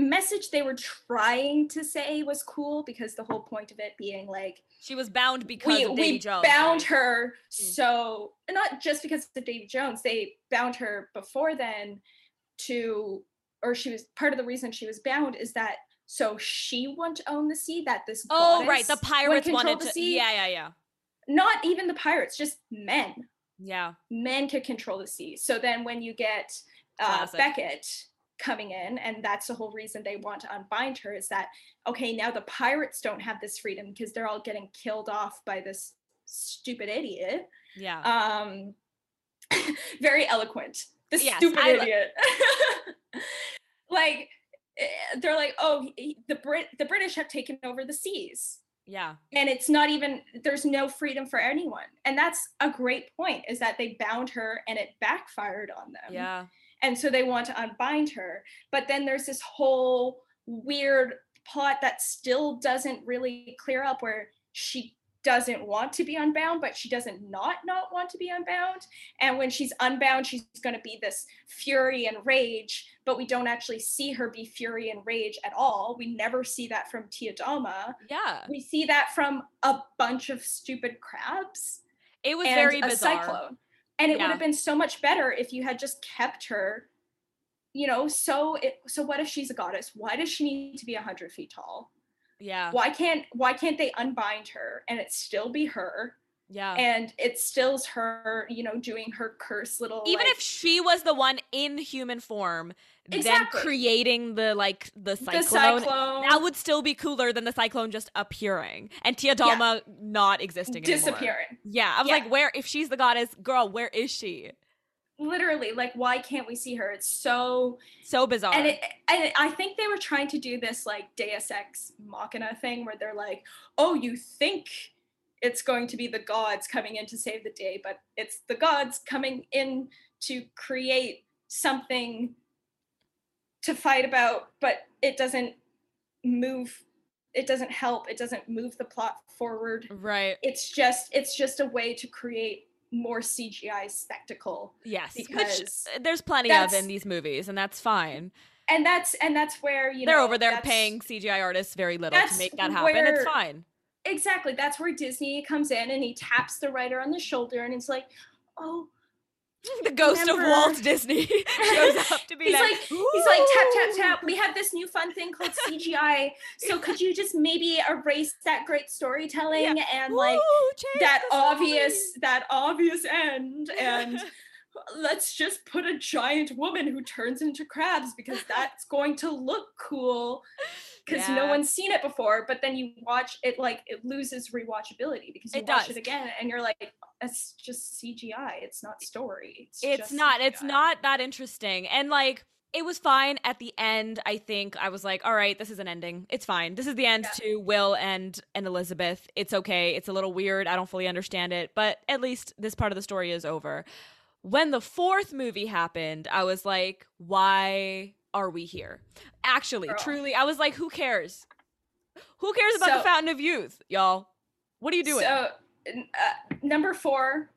message they were trying to say was cool because the whole point of it being like She was bound because we, of Davy we Jones. bound right? her Mm. so not just because of Davy Jones they bound her before then to or she was part of the reason she was bound is that so she wouldn't own the sea that this Oh, right. The pirates wanted the to. sea. Yeah, yeah, yeah, not even the pirates just men yeah. men could control the sea. So then when you get uh, Beckett, coming in and that's the whole reason they want to unbind her is that okay now the pirates don't have this freedom because they're all getting killed off by this stupid idiot Yeah. um very eloquent this Yes, stupid I lo- idiot like eh, they're like oh he- the brit the british have taken over the seas yeah. and it's not even there's no freedom for anyone and that's a great point is that they bound her and it backfired on them Yeah. and so they want to unbind her but then there's this whole weird plot that still doesn't really clear up where she doesn't want to be unbound but she doesn't not not want to be unbound and when she's unbound she's going to be this fury and rage but we don't actually see her be fury and rage at all we never see that from Tia Dalma Yeah. we see that from a bunch of stupid crabs It was and very a bizarre. cyclone. And it would have been so much better if you had just kept her, you know, so it so what if she's a goddess? Why does she need to be a hundred feet tall? Yeah. Why can't why can't they unbind her and it still be her? Yeah. And it still's her, you know, doing her curse little Even like, if she was the one in human form, Exactly. then creating the like the cyclone, the cyclone that would still be cooler than the cyclone just appearing and Tia Dalma not existing anymore. disappearing. Yeah, I was Yeah. like, where? If she's the goddess, girl, where is she? Literally, like why can't we see her? It's so So bizarre. and it and I think they were trying to do this like Deus Ex Machina thing where they're like, oh, you think it's going to be the gods coming in to save the day, but it's the gods coming in to create something to fight about, but it doesn't move it doesn't help, it doesn't move the plot forward. right. It's just it's just a way to create more CGI spectacle. Yes. Which because there's plenty of in these movies, and that's fine. And that's and that's where you know. They're know over there paying CGI artists very little to make that happen. It's fine. Exactly that's where disney comes in and he taps the writer on the shoulder and it's like oh The ghost of Walt Disney shows up to be he's like, like he's like tap tap tap we have this new fun thing called cgi so could you just maybe erase that great storytelling and like Ooh, that the story." obvious that obvious end and let's just put a giant woman who turns into crabs because that's going to look cool because no one's seen it before but then you watch it like it loses rewatchability because you It watch does. it again and you're like it's just cgi it's not story it's, it's not it's not that interesting and like it was fine at the end i think i was like all right this is an ending it's fine this is the end Yeah. to will and and elizabeth it's okay it's a little weird i don't fully understand it but at least this part of the story is over when the fourth movie happened i was like why are we here? Actually Girl. truly i was like who cares? Who cares about the fountain of youth y'all? What are you doing? So uh, number four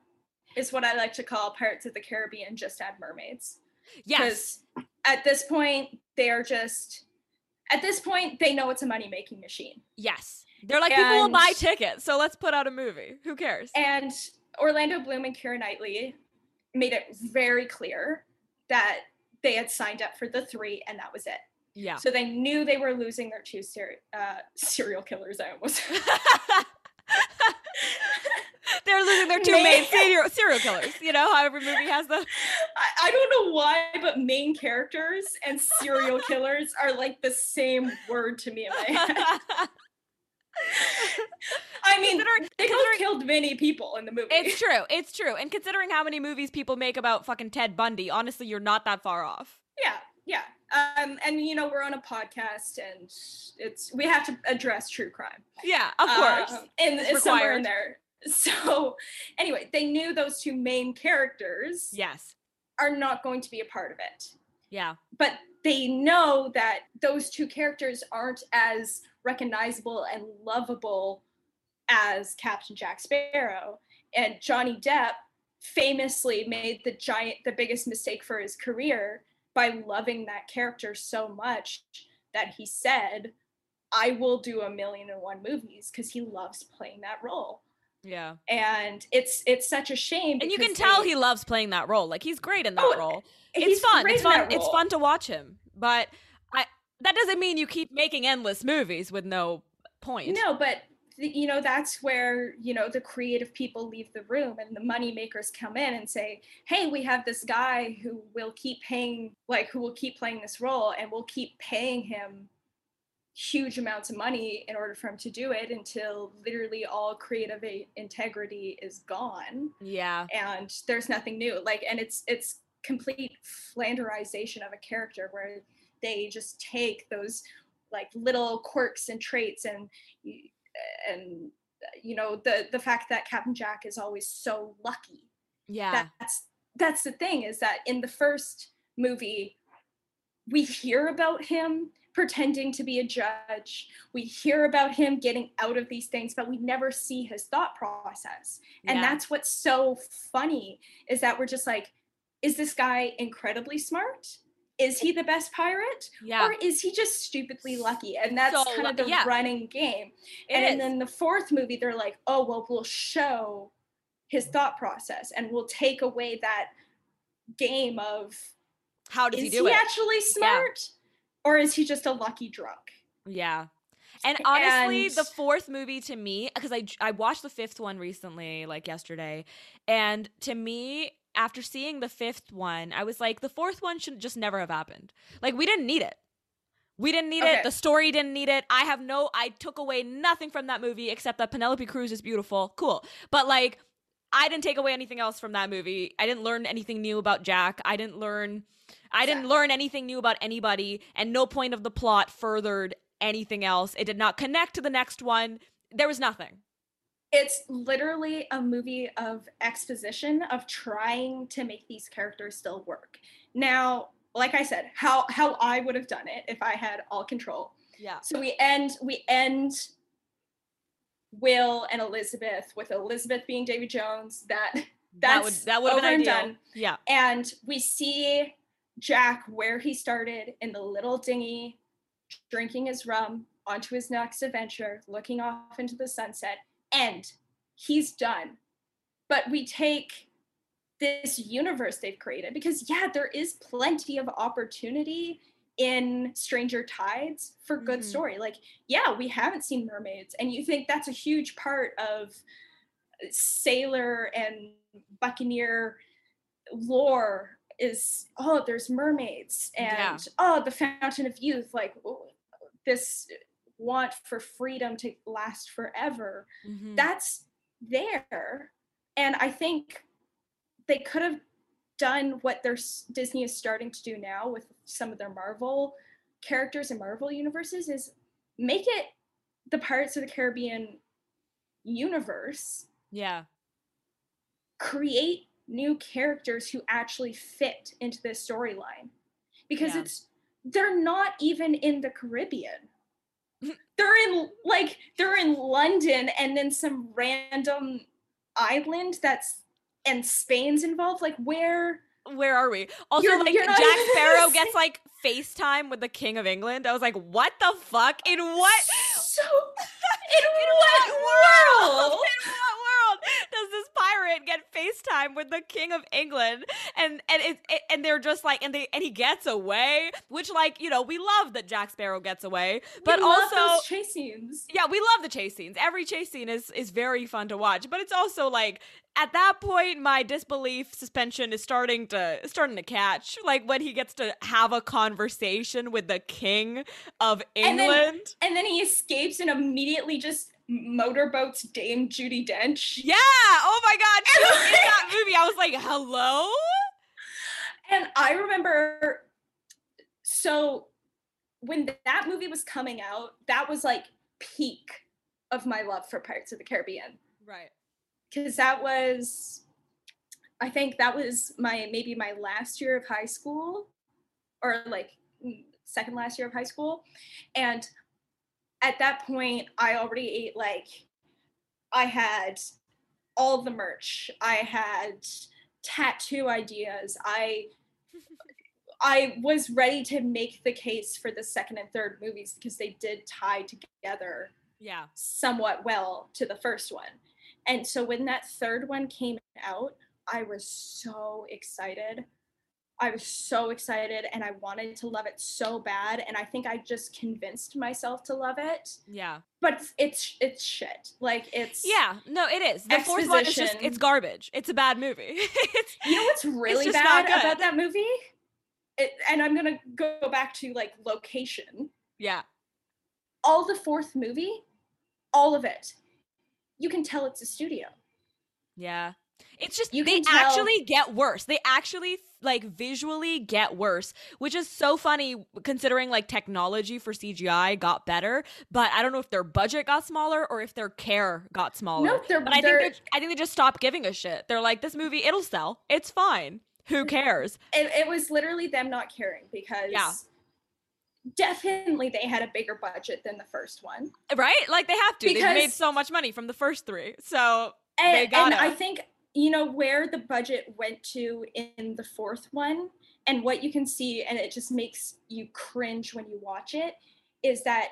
is what i like to call pirates of the caribbean just add mermaids. Yes. At this point they are just at this point they know it's a money making machine. Yes. They're like people will buy tickets so let's put out a movie. Who cares? And orlando bloom and keira knightley made it very clear that they had signed up for the three and that was it yeah so they knew they were losing their two ser- uh, serial killers i almost They're losing their two Main- main serial, serial killers. You know how every movie has them. I, I don't know why but main characters and serial killers are like the same word to me in my head i mean they killed many people in the movie It's true. It's true. And considering how many movies people make about fucking Ted Bundy, honestly, you're not that far off. yeah yeah um and you know we're on a podcast and it's we have to address true crime Yeah, of course. um, and It's it's somewhere in there so anyway they knew those two main characters yes. are not going to be a part of it Yeah. but they know that those two characters aren't as recognizable and lovable as Captain Jack Sparrow. And Johnny Depp famously made the giant the biggest mistake for his career by loving that character so much that he said I will do a million and one movies because he loves playing that role Yeah. and it's it's such a shame And you can tell they- he loves playing that role. Like he's great in that Oh, role. It's fun. It's fun. It's fun to watch him. But I that doesn't mean you keep making endless movies with no point. No, but you know that's where you know the creative people leave the room and the money makers come in and say hey we have this guy who will keep paying like who will keep playing this role and we'll keep paying him huge amounts of money in order for him to do it until literally all creative integrity is gone yeah and there's nothing new like and it's it's complete flanderization of a character where they just take those like little quirks and traits and and you know the the fact that Captain Jack is always so lucky. Yeah. That's that's the thing is that in the first movie we hear about him pretending to be a judge. We hear about him getting out of these things, but we never see his thought process. And yeah. that's what's so funny is that we're just like, is this guy incredibly smart? is he the best pirate yeah. or is he just stupidly lucky and that's so, kind of the yeah. running game it and is. then the fourth movie they're like oh well we'll show his thought process and we'll take away that game of how does he do he it actually smart yeah. Or is he just a lucky drunk yeah and honestly, and... the fourth movie to me, because I I watched the fifth one recently, like yesterday, and to me, after seeing the fifth one, I was like, the fourth one should just never have happened. Like, we didn't need it. We didn't need okay. it. The story didn't need it. I have no, I took away nothing from that movie except that Penelope Cruz is beautiful. Cool. But like, I didn't take away anything else from that movie. I didn't learn anything new about Jack. I didn't learn, I didn't learn anything new about anybody. And no point of the plot furthered anything else. It did not connect to the next one. There was nothing it's literally a movie of exposition of trying to make these characters still work. Now, like I said, how how I would have done it if I had all control. Yeah. So we end we end Will and Elizabeth with Elizabeth being Davy Jones. That that's that would that would have been done. Yeah. And we see Jack where he started in the little dinghy, drinking his rum onto his next adventure, looking off into the sunset and He's done. But we take this universe they've created because, yeah, there is plenty of opportunity in Stranger Tides for good mm-hmm. story. Like, yeah, we haven't seen mermaids, and you think that's a huge part of sailor and buccaneer lore is oh there's mermaids and yeah. oh the fountain of youth like oh, this want for freedom to last forever mm-hmm. that's there and i think they could have done what their disney is starting to do now with some of their marvel characters and marvel universes is make it the pirates of the caribbean universe. Yeah. Create new characters who actually fit into this storyline. Because yeah. it's they're not even in the caribbean. Mm. They're in like they're in London and then some random island that's and Spain's involved. Like where where are we? Also, you're, like you're Jack Sparrow gets like FaceTime with the King of England. I was like, what the fuck? In what? So in, in what, what world? world? in what this pirate get FaceTime with the King of England? And and it, it, and they're just like and they and he gets away, which like you know we love that Jack Sparrow gets away, but we also chase scenes. Yeah, we love the chase scenes. Every chase scene is is very fun to watch, but it's also like at that point my disbelief suspension is starting to starting to catch like when he gets to have a conversation with the king of england and then, and then he escapes and immediately just motorboats dame judi dench. Yeah. Oh my god. In that movie. I was like hello? And i remember so when that movie was coming out that was like peak of my love for pirates of the caribbean. Right. Because that was i think that was my maybe my last year of high school or like mm, second last year of high school. And at that point i already ate like i had all the merch. I had tattoo ideas. I i was ready to make the case for the second and third movies because they did tie together yeah. somewhat well to the first one. And so when that third one came out, I was so excited. I was so excited and I wanted to love it so bad and I think I just convinced myself to love it. Yeah. But it's it's, it's shit. Like it's Yeah, no, it is. The fourth one is just it's garbage. It's a bad movie. It's- You know what's really bad about that movie? It, and I'm gonna go back to like location. yeah. All the fourth movie, all of it, you can tell it's a studio. Yeah. It's just You they actually get worse. They actually like visually get worse, which is so funny considering like technology for CGI got better, but I don't know if their budget got smaller or if their care got smaller. No, they're, but I they're think they I think they just stopped giving a shit. They're like this movie it'll sell. It's fine. Who mm-hmm. cares? it, it was literally them not caring because Yeah. definitely they had a bigger budget than the first one. Right? Like they have to. Because They've made so much money from the first 3. So, And, They and gotta. I think you know where the budget went to in the fourth one, and what you can see, and it just makes you cringe when you watch it, is that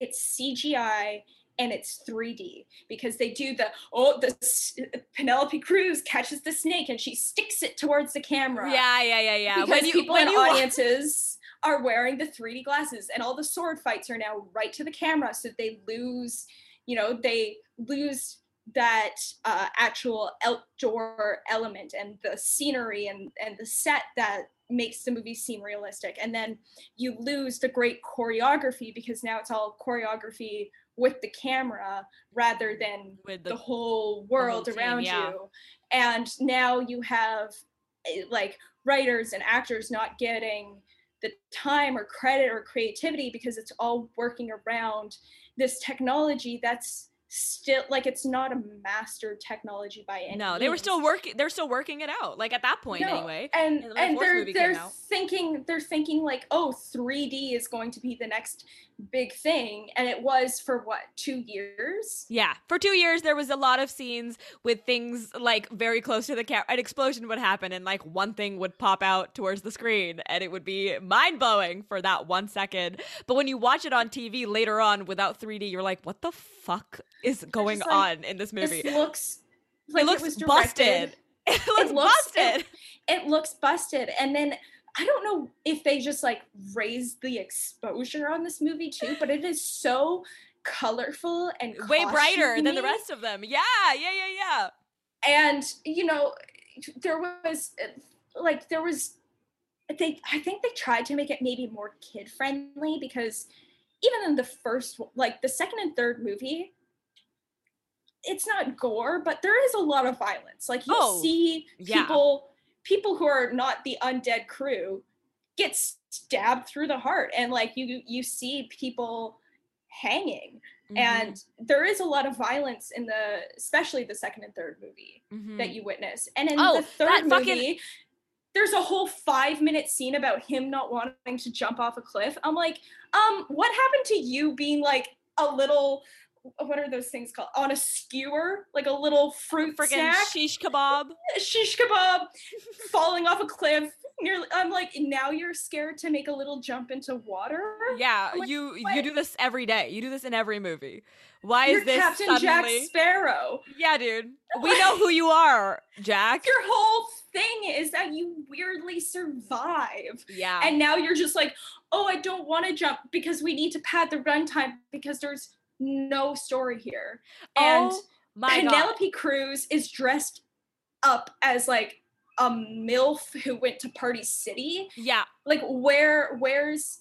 it's CGI and it's 3D because they do the oh the Penelope Cruz catches the snake and she sticks it towards the camera. yeah, yeah, yeah, yeah. because when you people when in audiences are wearing the 3D glasses, and all the sword fights are now right to the camera, so they lose, you know, they lose that uh, actual outdoor element and the scenery and and the set that makes the movie seem realistic and then you lose the great choreography because now it's all choreography with the camera rather than with the, the whole world team, around yeah. you and now you have eh, like writers and actors not getting the time or credit or creativity because it's all working around this technology that's still like it's not a master technology by any No, they were still working they're still working it out. Like at that point No, anyway. and and the and they're they're thinking they're thinking like oh 3d is going to be the next big thing and it was for what two years Yeah, for two years there was a lot of scenes with things like very close to the camera. An explosion would happen, and like one thing would pop out towards the screen, and it would be mind blowing for that one second. But when you watch it on TV later on without 3D, you're like, what the fuck is going like, on in this movie? this looks like it looks was busted. It looks looks- busted. it looks busted and then i don't know if they just like raised the exposure on this movie too but it is so colorful and Way brighter than the rest of them. Yeah, yeah, yeah, yeah. and you know there was like there was they i think they tried to make it maybe more kid friendly because even in the first like the second and third movie it's not gore but there is a lot of violence like you Oh, see yeah. people people who are not the undead crew get stabbed through the heart and like you you see people hanging Mhm, and there is a lot of violence in the especially the second and third movie mhm. that you witness and in Oh, the third that fucking- movie there's a whole five minute scene about him not wanting to jump off a cliff. I'm like um what happened to you being like a little what are those things called? On a skewer like a little fruit Friggin' snack shish kebab. shish kebab falling off a cliff nearly i'm like now you're scared to make a little jump into water Yeah, like, you you do this every day. You do this in every movie. Why you're is this captain suddenly? jack sparrow Yeah, dude. We know who you are, Jack. your whole thing is that you weirdly survive Yeah. and now you're just like oh i don't want to jump because we need to pad the runtime because there's no story here oh and oh my god. penelope cruz is dressed up as like a milf who went to party city Yeah. like where where's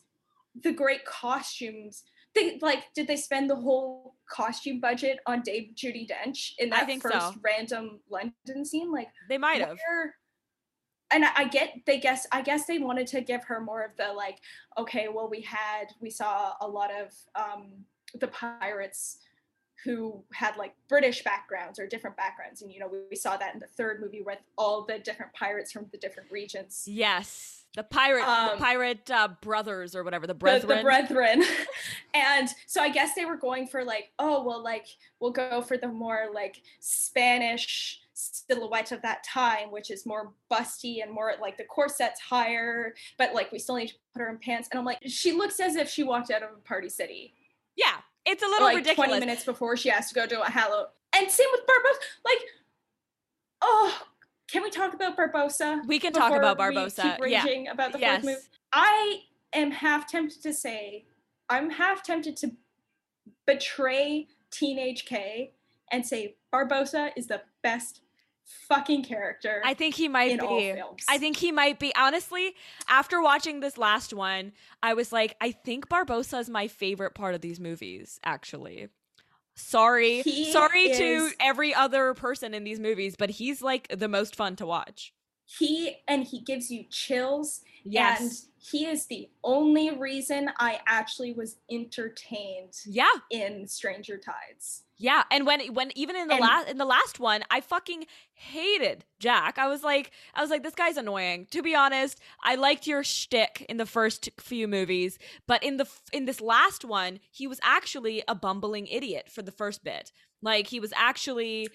the great costumes they like did they spend the whole costume budget on dame judi dench in that first so. random london scene like They might have. and I, I get they guess I guess they wanted to give her more of the like okay well we had we saw a lot of um the pirates who had like British backgrounds or different backgrounds and you know we, we saw that in the third movie with all the different pirates from the different regions Yes. The pirate Um, the pirate uh, brothers or whatever, the the, brethren. the brethren and so i guess they were going for like oh well like we'll go for the more like spanish silhouette of that time which is more busty and more like the corset's higher but like we still need to put her in pants and i'm like she looks as if she walked out of a party city yeah. It's a little like ridiculous. 20 minutes before she has to go to a hallow and same with Barbossa. like oh can we talk about Barbossa? We can talk about Barbossa. we. Keep Yeah. raging about the Yes. fourth movie. I am half tempted to say, I'm half tempted to betray teenage K and say Barbossa is the best fucking character I think he might be. I think he might be. Honestly, after watching this last one, I was like, I think Barbossa is my favorite part of these movies, actually. Sorry. He Sorry to every other person in these movies, but he's like the most fun to watch. He and he gives you chills Yes. and he is the only reason I actually was entertained yeah. in Stranger Tides. Yeah, and when when even in the And- last in the last one, I fucking hated Jack. I was like, I was like, this guy's annoying. To be honest, I liked your shtick in the first few movies, but in the in this last one, he was actually a bumbling idiot for the first bit. Like he was actually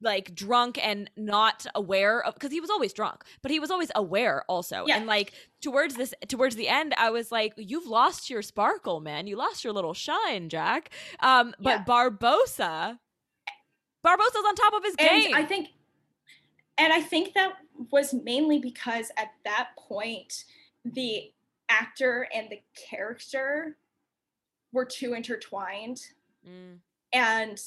like drunk and not aware of because he was always drunk but he was always aware also Yeah. and like towards this towards the end i was like you've lost your sparkle man you lost your little shine jack um but Yeah. barbossa barbossa's on top of his And game I think and I think that was mainly because at that point the actor and the character were too intertwined Mm. and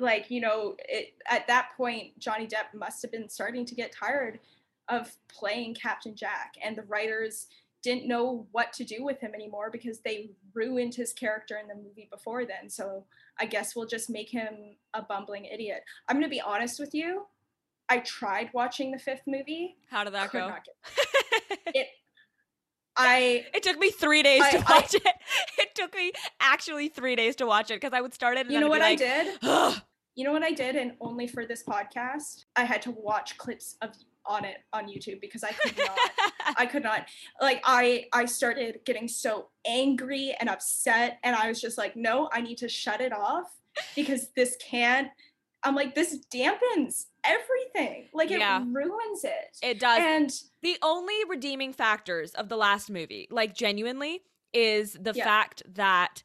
like you know it, at that point johnny depp must have been starting to get tired of playing captain jack and the writers didn't know what to do with him anymore because they ruined his character in the movie before then. So i guess we'll just make him a bumbling idiot. I'm going to be honest with you. I tried watching the fifth movie. How did that could go? it i it took me three days I- to I- watch it it took me actually three days to watch it because i would start it and you know what be i did "Ugh." You know what I did, and only for this podcast, I had to watch clips of on it on YouTube because I could not. I could not. Like I, I started getting so angry and upset, and I was just like, no, I need to shut it off because this can't. I'm like, this dampens everything. Like it Yeah. ruins it. it does And the only redeeming factors of the last movie, like genuinely, is the Yeah. fact that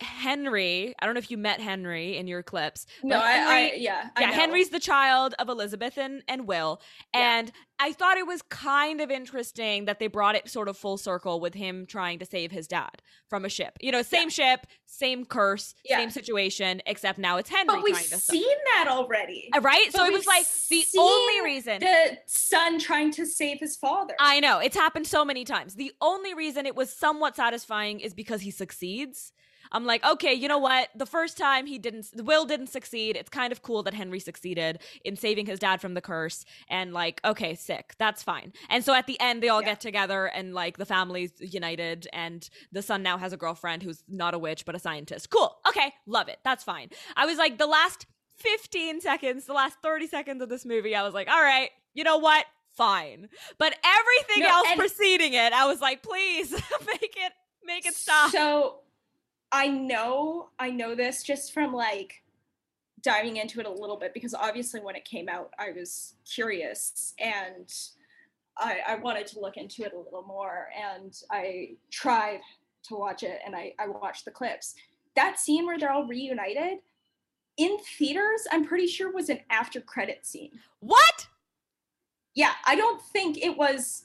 Henry, I don't know if you met Henry in your clips. but no, I, I, Henry- yeah, I yeah, know. Henry's the child of Elizabeth and, and Will. Yeah. And I thought it was kind of interesting that they brought it sort of full circle with him trying to save his dad from a ship. You know, same ship, same curse, Yeah. same situation, except now it's Henry But we've seen that already. Uh, right? So it was like the only reason The son trying to save his father. I know it's happened so many times. The only reason it was somewhat satisfying is because he succeeds. I'm like, okay, you know what? The first time he didn't, Will didn't succeed. It's kind of cool that Henry succeeded in saving his dad from the curse. And like, okay, sick. That's fine. And so at the end, they all Yeah. get together and like the family's united. And the son now has a girlfriend who's not a witch, but a scientist. Cool. Okay. Love it. That's fine. I was like, the last 15 seconds, the last 30 seconds of this movie, I was like, all right, you know what? Fine. But everything No, else preceding it, I was like, please make it, make it stop. So I know I know this just from like diving into it a little bit because obviously when it came out I was curious and I, I wanted to look into it a little more and I tried to watch it and I, I watched the clips. That scene where they're all reunited in theaters, I'm pretty sure was an after credit scene. what? Yeah, I don't think it was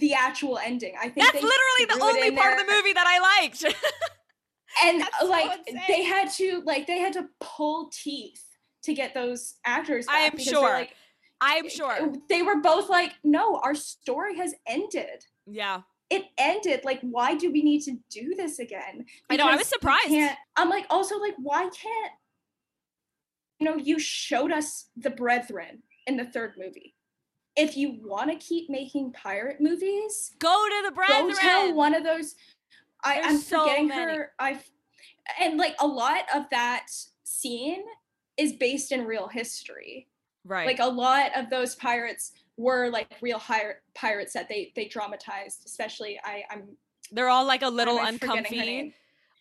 the actual ending. I think That's literally the only part of the movie that I liked. and That's uh, so like they had to like they had to pull teeth to get those actors I am sure. like I'm sure. they were both like no our story has ended Yeah. it ended like why do we need to do this again I know, I was surprised. i'm like also like why can't you know you showed us the brethren in the third movie if you want to keep making pirate movies Go to the brethren. go tell one of those I, I'm so forgetting many. her I and like a lot of that scene is based in real history. right. Like a lot of those pirates were like real hi- pirates that they they dramatized. Especially I I'm They're all like a little I'm uncomfy.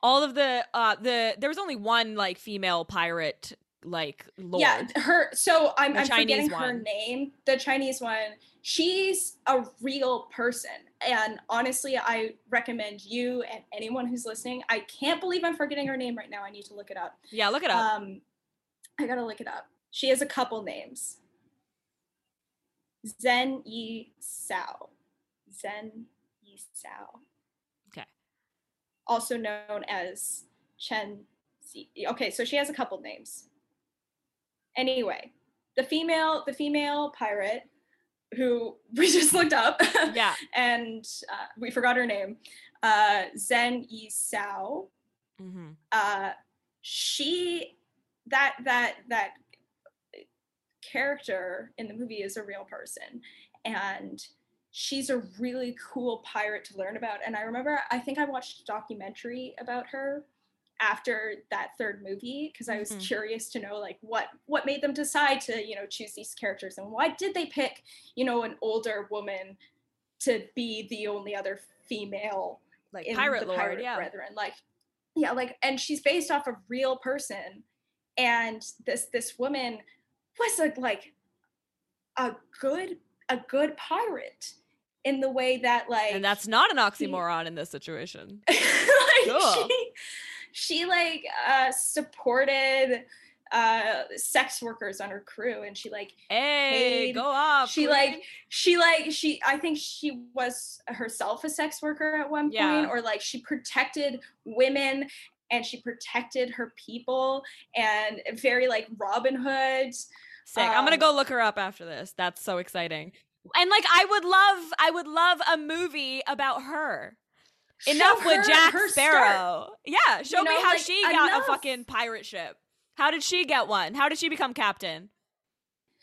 All of the uh the there was only one like female pirate like lord. Yeah, her. So I'm, I'm forgetting her name. The Chinese one. She's a real person, and honestly, I recommend you and anyone who's listening. I can't believe I'm forgetting her name right now. I need to look it up. Yeah, look it up. Um, I gotta look it up. She has a couple names. Zheng Yi Sao. Zheng Yi Sao. Okay. Also known as Ching Shih. Okay, so she has a couple names. Anyway, the female, the female pirate who we just looked up. Yeah. and uh, we forgot her name. Uh, Zheng Yi Sao. Mm-hmm. Uh, she that that that character in the movie is a real person and she's a really cool pirate to learn about and i remember i think i watched a documentary about her after that third movie because i was Mhm. curious to know like what what made them decide to you know choose these characters and why did they pick you know an older woman to be the only other female Like in pirate the lord, pirate yeah. brethren like yeah like and she's based off a real person and this this woman was a, like a good a good pirate in the way that like And that's not an oxymoron in this situation. like Cool. she, she like uh supported uh sex workers on her crew and she like Hey, Paid- go off. she queen. like she like she i think she was herself a sex worker at one point Yeah. or like she protected women and she protected her people and very like robin hood Sick. I'm gonna um, go look her up after this. That's so exciting. And like I would love I would love a movie about her. Enough with Jack her start. Sparrow. Yeah, show me know, how like, she got a fucking pirate ship. How did she get one? How did she become captain?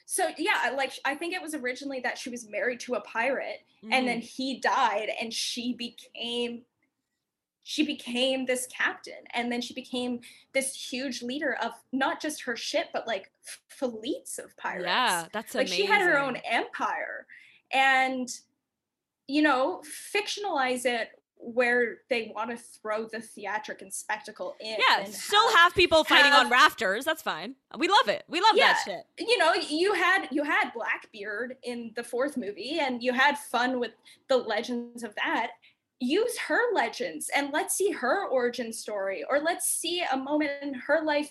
so yeah like i think it was originally that she was married to a pirate and then Mhm. he died and she became she became this captain and then she became this huge leader of not just her ship but like fleets of pirates Yeah, that's like amazing. she had her own empire and you know fictionalize it where they want to throw the theatric and spectacle in Yeah, still have- have people fighting on rafters. That's fine. We love it. We love that shit. you know you had you had blackbeard in the fourth movie and you had fun with the legends of that use her legends and let's see her origin story or let's see a moment in her life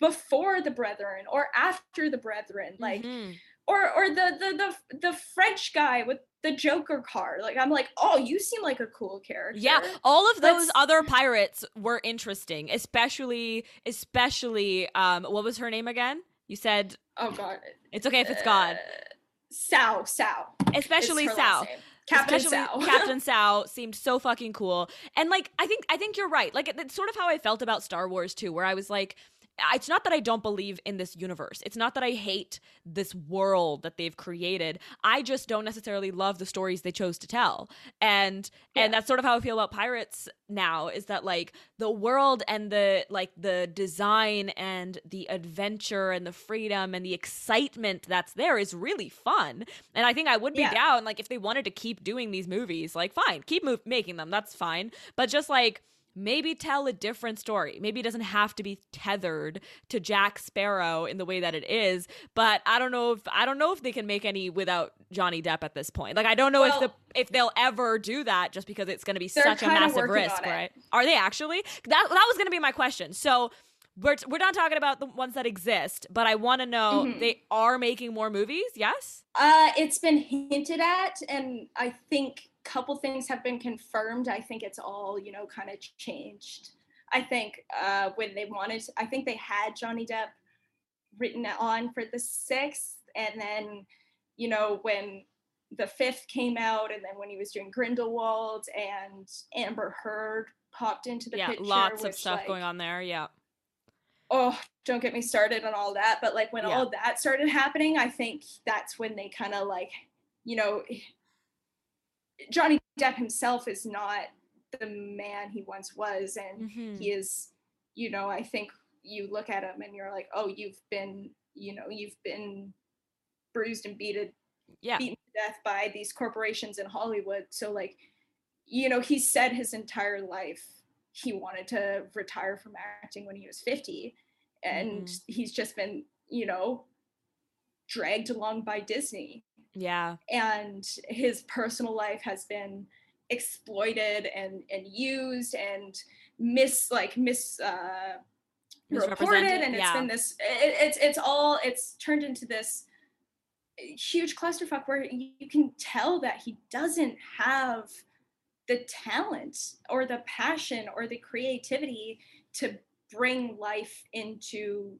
before the brethren or after the brethren like Mhm. or or the the the, the french guy with the joker card like i'm like oh you seem like a cool character Yeah, all of those Let's- other pirates were interesting, especially especially um what was her name again? You said oh god it's okay if it's God. Uh, Sao Sao Especially Sal. Captain Especially Sao Captain Sao seemed so fucking cool. And like I think I think you're right. Like it's sort of how I felt about Star Wars too, where I was like it's not that I don't believe in this universe. It's not that I hate this world that they've created. I just don't necessarily love the stories they chose to tell. And Yeah. and that's sort of how I feel about pirates now is that like the world and the like the design and the adventure and the freedom and the excitement that's there is really fun. And I think I would be Yeah. down like if they wanted to keep doing these movies, like fine, keep move- making them. That's fine. But just like maybe tell a different story. Maybe it doesn't have to be tethered to Jack Sparrow in the way that it is, but I don't know if I don't know if they can make any without Johnny Depp at this point. Like I don't know if the if they'll ever do that just because it's going to be such a massive risk, right? Are they actually? That that was going to be my question. So we're, we're not talking about the ones that exist, but I want to know Mhm. they are making more movies. Yes. Uh, it's been hinted at, and I think couple things have been confirmed. I think it's all you know kind of changed. I think uh, when they wanted, I think they had Johnny Depp written on for the sixth, and then you know when the fifth came out, and then when he was doing Grindelwald and Amber Heard popped into the yeah, picture. lots of stuff like, going on there. Yeah. oh don't get me started on all that but like when Yeah. all that started happening i think that's when they kind of like you know johnny depp himself is not the man he once was and Mhm. he is you know i think you look at him and you're like oh you've been you know you've been bruised and beaten Yeah. beaten to death by these corporations in hollywood so like you know he said his entire life he wanted to retire from acting when he was 50 and he's just been you know dragged along by disney Yeah. and his personal life has been exploited and and used and mis like mis uh reported and it's yeah. been this it, it's it's all it's turned into this huge clusterfuck where you can tell that he doesn't have the talent or the passion or the creativity to bring life into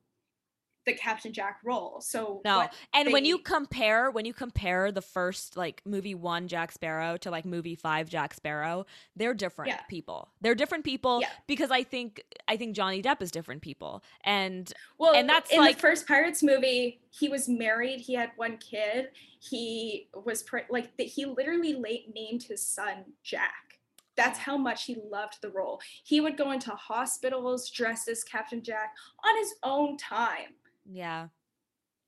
the Captain Jack role. So no, and they, when you compare when you compare the first like movie one Jack Sparrow to like movie five Jack Sparrow, they're different yeah. people. They're different people yeah. because I think I think Johnny Depp is different people, and well, and that's in like, the first Pirates movie, he was married, he had one kid, he was pre- like he literally late named his son Jack that's how much he loved the role. He would go into hospitals dressed as Captain Jack on his own time. Yeah.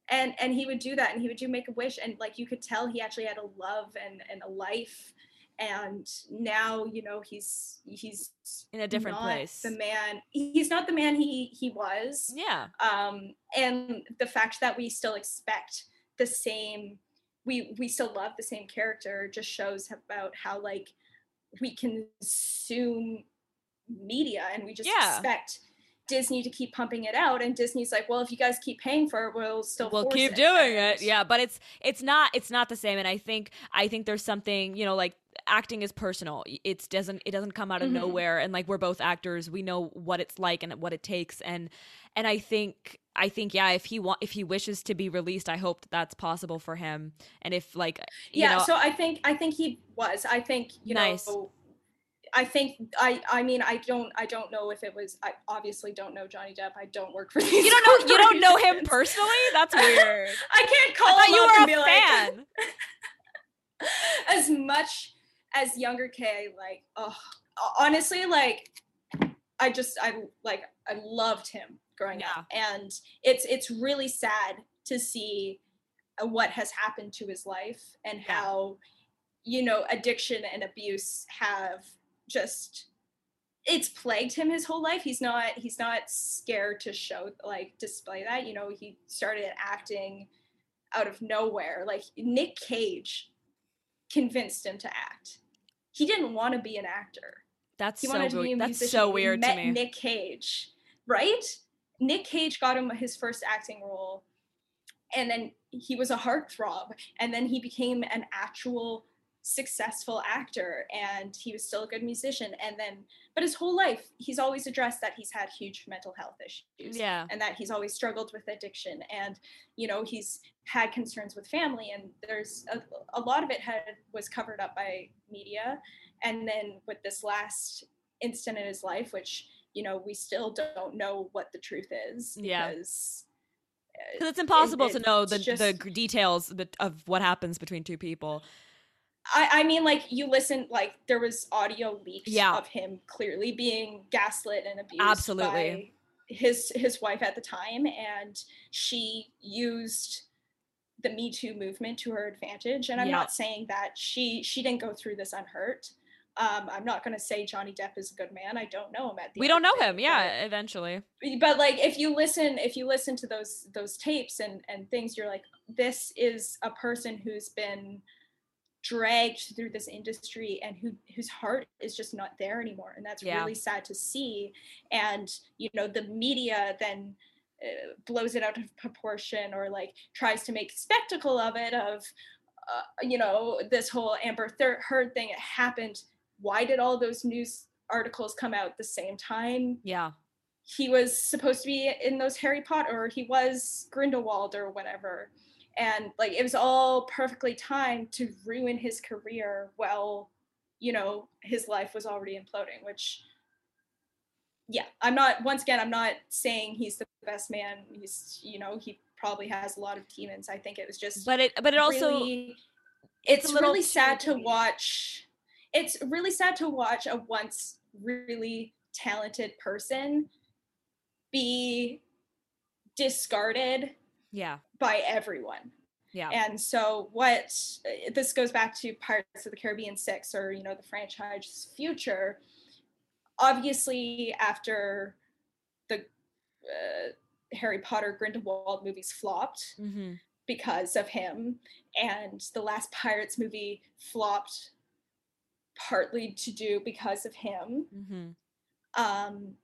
And and he would do that and he would do make a wish and like you could tell he actually had a love and, and a life and now you know he's he's in a different place the man he's not the man he he was yeah um and the fact that we still expect the same we we still love the same character just shows about how like we consume media and we just yeah. expect Disney to keep pumping it out and Disney's like, well, if you guys keep paying for it, we'll still we'll keep it. doing it. Yeah, but it's it's not it's not the same and I think I think there's something, you know, like acting is personal. It doesn't it doesn't come out of mm-hmm. nowhere and like we're both actors, we know what it's like and what it takes and and I think I think yeah, if he want if he wishes to be released, I hope that that's possible for him. And if like yeah, know, so I think I think he was. I think you nice. know I think I I mean I don't I don't know if it was I obviously don't know Johnny Depp. I don't work for these. You don't know you don't know him personally? That's weird. I can't call I him you were a fan. Like, as much as younger K, like oh honestly, like I just I like I loved him growing yeah. up, and it's it's really sad to see uh, what has happened to his life and yeah. how you know addiction and abuse have just it's plagued him his whole life. He's not he's not scared to show like display that. You know, he started acting out of nowhere. Like Nick Cage convinced him to act. He didn't want to be an actor. That's he so weird. That's so weird to me. Nick Cage, right? Nick Cage got him his first acting role, and then he was a heartthrob, and then he became an actual successful actor and he was still a good musician and then but his whole life he's always addressed that he's had huge mental health issues yeah. and that he's always struggled with addiction and you know he's had concerns with family and there's a, a lot of it had was covered up by media and then with this last instant in his life which you know we still don't know what the truth is yeah. because because it's uh, impossible it, to know the, just, the details of what happens between two people I, I mean, like you listen, like there was audio leaks yeah. of him clearly being gaslit and abused Absolutely. by his his wife at the time, and she used the Me Too movement to her advantage. And I'm yeah. not saying that she she didn't go through this unhurt. Um, I'm not going to say Johnny Depp is a good man. I don't know him at the. We don't know him. Yeah, but, eventually. But like, if you listen, if you listen to those those tapes and and things, you're like, this is a person who's been dragged through this industry and who whose heart is just not there anymore. And that's yeah. really sad to see. And you know the media then uh, blows it out of proportion or like tries to make spectacle of it of uh, you know this whole amber Thir- heard thing. It happened. Why did all those news articles come out at the same time? Yeah. He was supposed to be in those harry potter or he was grindelwald or whatever and like it was all perfectly timed to ruin his career while you know his life was already imploding which yeah i'm not once again i'm not saying he's the best man. He's you know he probably has a lot of demons. I think it was just but it but it also really, it's, it's really sad to watch it's really sad to watch a once really talented person be discarded yeah by everyone yeah and so what this goes back to pirates of the caribbean 6 or you know the franchise's future obviously after the uh, harry potter grindelwald movies flopped mm-hmm. because of him and the last pirates movie flopped partly to do because of him mm-hmm. um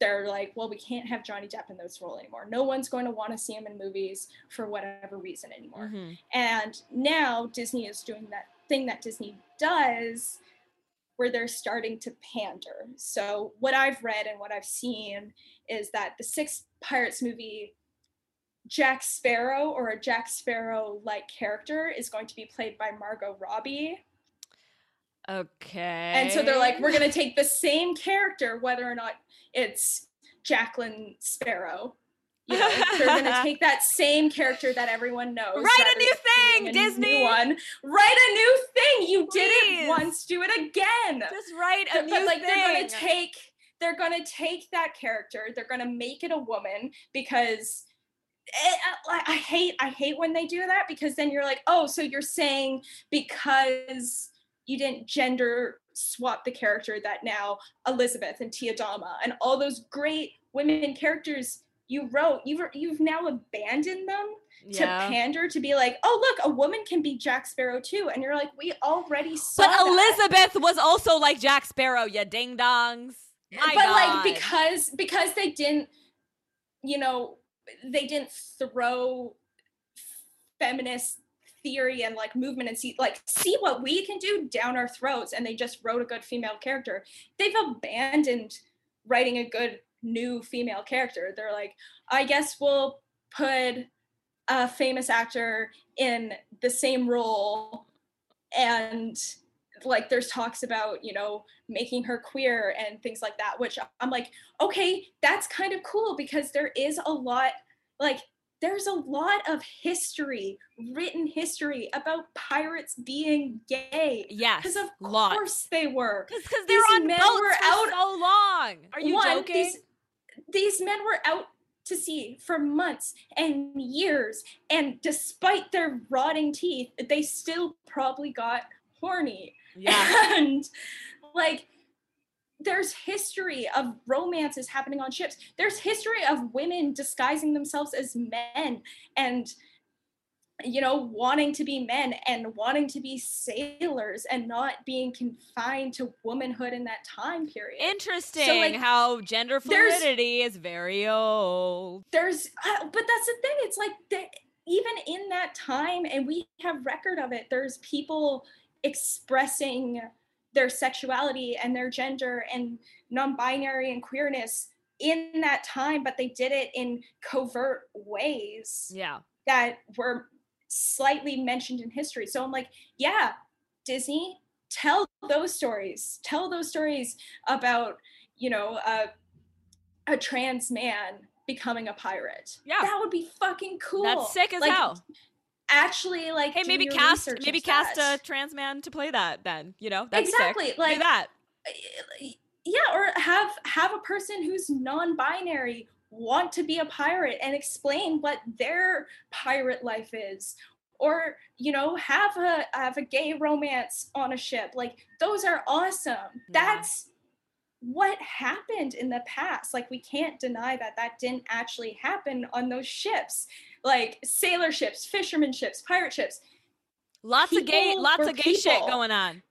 they're like, well, we can't have Johnny Depp in this role anymore. No one's going to want to see him in movies for whatever reason anymore. Mhm. And now Disney is doing that thing that Disney does where they're starting to pander. So, what I've read and what I've seen is that the sixth Pirates movie, Jack Sparrow or a Jack Sparrow like character is going to be played by Margot Robbie. Okay. And so they're like, we're going to take the same character, whether or not it's Jacqueline Sparrow. You know, they're going to take that same character that everyone knows. Write a new thing, a new Disney! one. Write a new thing. You did it once. Do it again. just write a But, new but, like thing. they're going to take they're going to take that character. They're going to make it a woman because eh, I, I hate I hate when they do that because then you're like, oh, so you're saying because you didn't gender swap the character that now Elizabeth and Tia Dalma and all those great women characters you wrote, you've you've now abandoned them to yeah. pander to be like, oh look, a woman can be Jack Sparrow too, and you're like, we already saw. But that. Elizabeth was also like Jack Sparrow, you ding dongs. My but God. like because because they didn't you know they didn't throw feminist theory and like movement and see like see what we can do down our throats and they just wrote a good female character. They've abandoned writing a good new female character. They're like i guess we'll put a famous actor in the same role and like there's talks about you know making her queer and things like that which i'm like okay that's kind of cool because there is a lot like there's a lot of history written history about pirates being gay yes, because of lots. course they were Because they're on men boats were for out- so long. Are you One, joking? These, these men were out to sea for months and years, and despite their rotting teeth, they still probably got horny. yeah. And like, there's history of romances happening on ships. There's history of women disguising themselves as men and you know wanting to be men and wanting to be sailors and not being confined to womanhood in that time period Interesting so, like, how gender fluidity is very old. there's uh, but that's the thing it's like the, even in that time and we have record of it there's people expressing their sexuality and their gender and non-binary and queerness in that time but they did it in covert ways Yeah. that were slightly mentioned in history so i'm like yeah disney tell those stories tell those stories about you know a, a trans man becoming a pirate Yeah. that would be fucking cool That's sick as Like, hell. Actually like Hey, maybe cast maybe cast that. a trans man to play that then, you know? That'd exactly like Do that. Eh, eh, yeah or have have a person who's non-binary want to be a pirate and explain what their pirate life is. Or you know have a have a gay romance on a ship. Like those are awesome. That's what happened in the past. Like we can't deny that that didn't actually happen on those ships like sailor ships fisherman ships pirate ships Lots of gay lots of gay shit going on.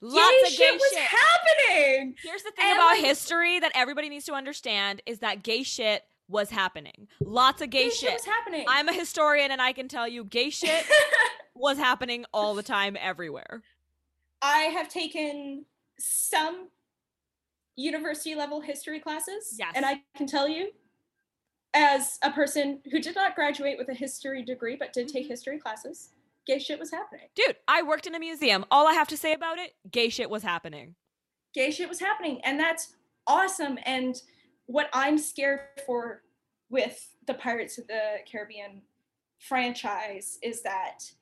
Lots gay of shit gay was shit. happening Here's the thing And, about like- history that everybody needs to understand is that gay shit was happening. Lots of gay, gay shit. was happening I'm a historian and I can tell you gay shit was happening all the time everywhere. I have taken some university level history classes. Yes. And I can tell you, as a person who did not graduate with a history degree but did take Mhm. history classes, gay shit was happening. Dude, I worked in a museum. All I have to say about it, gay shit was happening. Gay shit was happening. And that's awesome. And what I'm scared for with the Pirates of the Caribbean franchise is that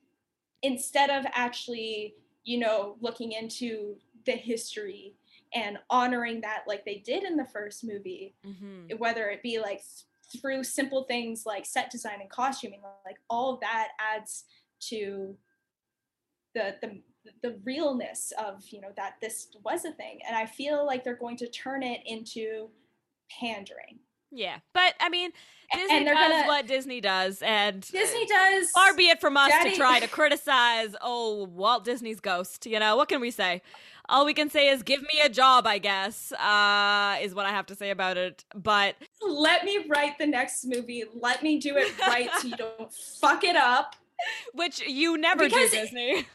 instead of actually, you know, looking into the history and honoring that like they did in the first movie, Mm-hmm. whether it be like through simple things like set design and costuming, like all of that adds to the the the realness of you know that this was a thing, and I feel like they're going to turn it into pandering. Yeah. But I mean, Disney and does gonna- what Disney does and Disney does far be it from us Daddy- to try to criticize oh Walt Disney's ghost, you know, what can we say? All we can say is give me a job, I guess, uh, is what I have to say about it. But let me write the next movie. Let me do it right so you don't fuck it up. Which you never because do, Disney.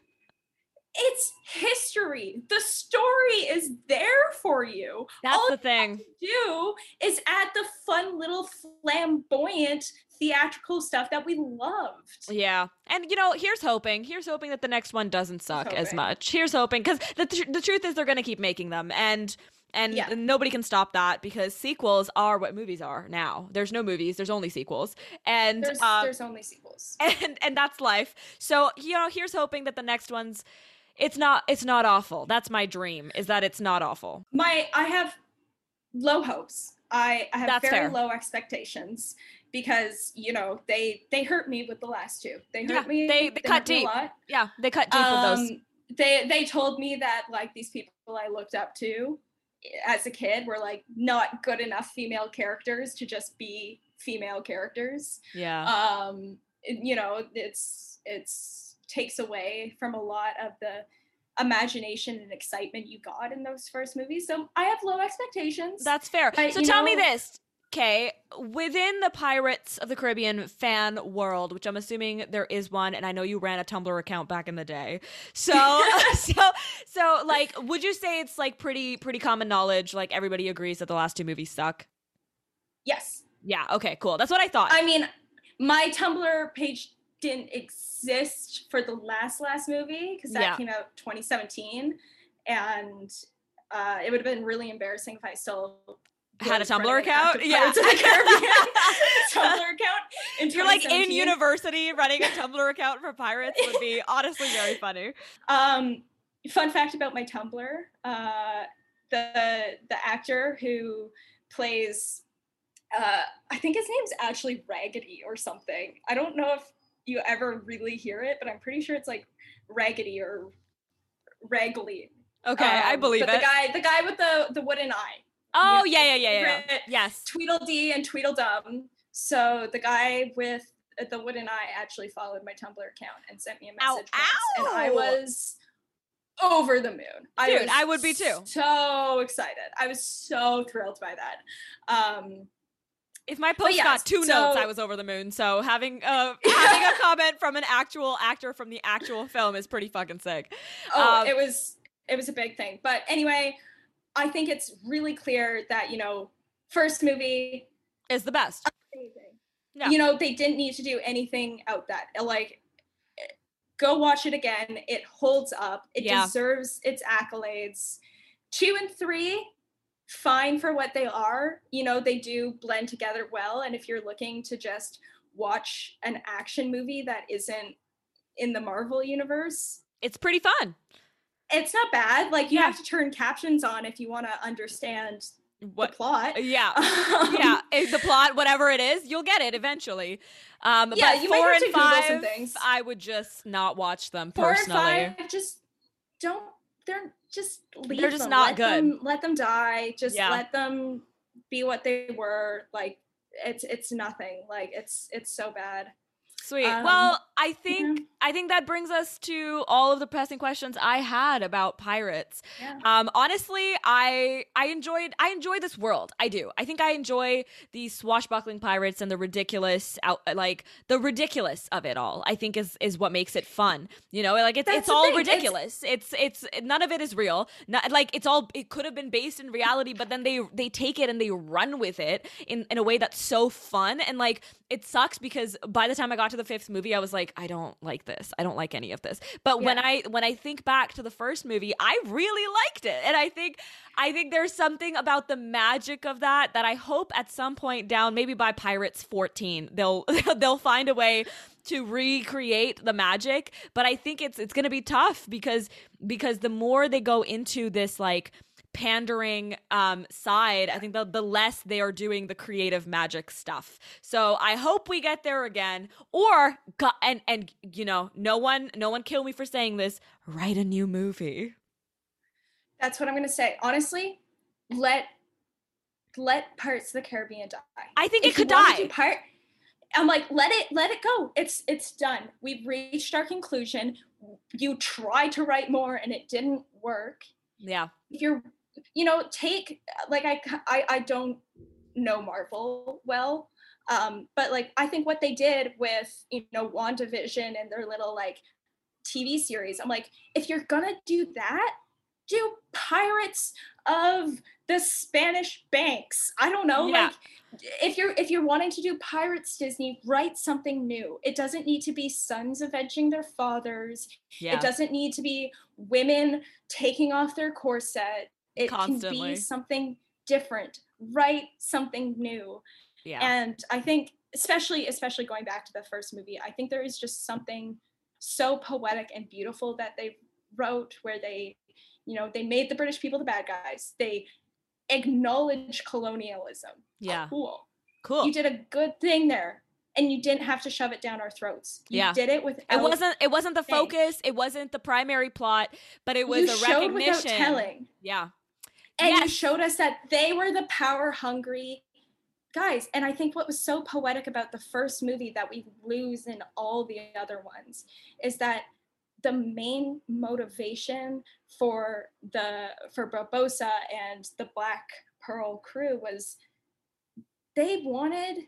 It's history. The story is there for you. That's all the thing. do is add the fun little flamboyant theatrical stuff that we loved. Yeah. And you know, here's hoping. Here's hoping that the next one doesn't suck as much. Here's hoping cuz the th- the truth is they're going to keep making them and and yeah. nobody can stop that because sequels are what movies are now. There's no movies, there's only sequels. And there's, um, there's only sequels. And and that's life. So, you know, here's hoping that the next one's it's not it's not awful. That's my dream is that it's not awful. My I have low hopes. I, I have That's very fair. low expectations because you know they they hurt me with the last two. They hurt yeah, me. They, they, they cut deep. Yeah, they cut deep um, with those. Um, they they told me that like these people I looked up to as a kid were like not good enough female characters to just be female characters. Yeah. Um you know, it's it's takes away from a lot of the imagination and excitement you got in those first movies. So I have low expectations. That's fair. But, so tell know, me this. Okay, within the Pirates of the Caribbean fan world, which I'm assuming there is one, and I know you ran a Tumblr account back in the day. So, so, so, like, would you say it's like pretty, pretty common knowledge? Like, everybody agrees that the last two movies suck. Yes. Yeah. Okay. Cool. That's what I thought. I mean, my Tumblr page didn't exist for the last last movie because that yeah. came out 2017, and uh, it would have been really embarrassing if I still had a Tumblr account. Yeah, to the Tumblr account. And you're like in university running a Tumblr account for pirates would be honestly very funny. Um, fun fact about my Tumblr: uh, the the actor who plays, uh, I think his name's actually Raggedy or something. I don't know if you ever really hear it, but I'm pretty sure it's like Raggedy or Raggly. Okay, um, I believe but it. The guy, the guy with the the wooden eye. Oh yeah, yeah, yeah, yeah. Yes. Tweedledee and Tweedledum. So the guy with the wooden eye actually followed my Tumblr account and sent me a message, ow, once, ow. and I was over the moon. Dude, I, I would be too. So excited. I was so thrilled by that. Um, if my post yes, got two so, notes, I was over the moon. So having uh, having a comment from an actual actor from the actual film is pretty fucking sick. Oh, um, it was it was a big thing. But anyway, I think it's really clear that, you know, first movie is the best. Amazing. You know, they didn't need to do anything out that. Like, go watch it again. It holds up. It yeah. deserves its accolades. Two and three, fine for what they are. You know, they do blend together well. And if you're looking to just watch an action movie that isn't in the Marvel universe, it's pretty fun it's not bad. Like you have to turn captions on if you want to understand what the plot. Yeah, yeah. the plot, whatever it is, you'll get it eventually. Um, yeah, but you four might have and to five, some things. I would just not watch them four personally. And five, just don't. They're just leave. They're just them. not let good. Them, let them die. Just yeah. let them be what they were. Like it's it's nothing. Like it's it's so bad. Sweet. Um, well, I think yeah. I think that brings us to all of the pressing questions I had about pirates. Yeah. Um, honestly, I I enjoyed I enjoy this world. I do. I think I enjoy the swashbuckling pirates and the ridiculous out like the ridiculous of it all. I think is is what makes it fun. You know, like it's That's it's all thing. ridiculous. It's, it's it's none of it is real. Not, like it's all it could have been based in reality, but then they they take it and they run with it in in a way that's so fun and like it sucks because by the time I got to the fifth movie, I was like, I don't like this. I don't like any of this. But yeah. when I when I think back to the first movie, I really liked it, and I think I think there's something about the magic of that that I hope at some point down, maybe by Pirates 14, they'll they'll find a way to recreate the magic. But I think it's it's gonna be tough because because the more they go into this like pandering um, side, I think the, the less they are doing the creative magic stuff. So I hope we get there again. Or and and you know, no one no one kill me for saying this. Write a new movie. That's what I'm gonna say. Honestly, let let Pirates of the Caribbean die. I think if it could die. Part, I'm like, let it let it go. It's it's done. We've reached our conclusion. You tried to write more and it didn't work Yeah. If you're, you know, take like I I, I don't know Marvel well, um, but like I think what they did with you know WandaVision and their little like TV series, I'm like, if you're gonna do that, do Pirates of the Spanish Banks. I don't know, Yeah. like if you're if you're wanting to do Pirates Disney, write something new. It doesn't need to be sons avenging their fathers. Yeah. It doesn't need to be women taking off their corset. It can be something different. Write something new. yeah. And I think especially especially going back to the first movie, I think there is just something so poetic and beautiful that they wrote where they, you know, they made the British people the bad guys. They acknowledge colonialism. Oh, yeah. Cool. Cool. You did a good thing there. And you didn't have to shove it down our throats. You Yeah. did it with it wasn't it wasn't the thing. focus, it wasn't the primary plot, but it was you a showed without recognition. telling. Yeah. And you showed us that they were the power hungry guys. And i think what was so poetic about the first movie that we lose in all the other ones is that the main motivation for the for barbossa and the black pearl crew was they wanted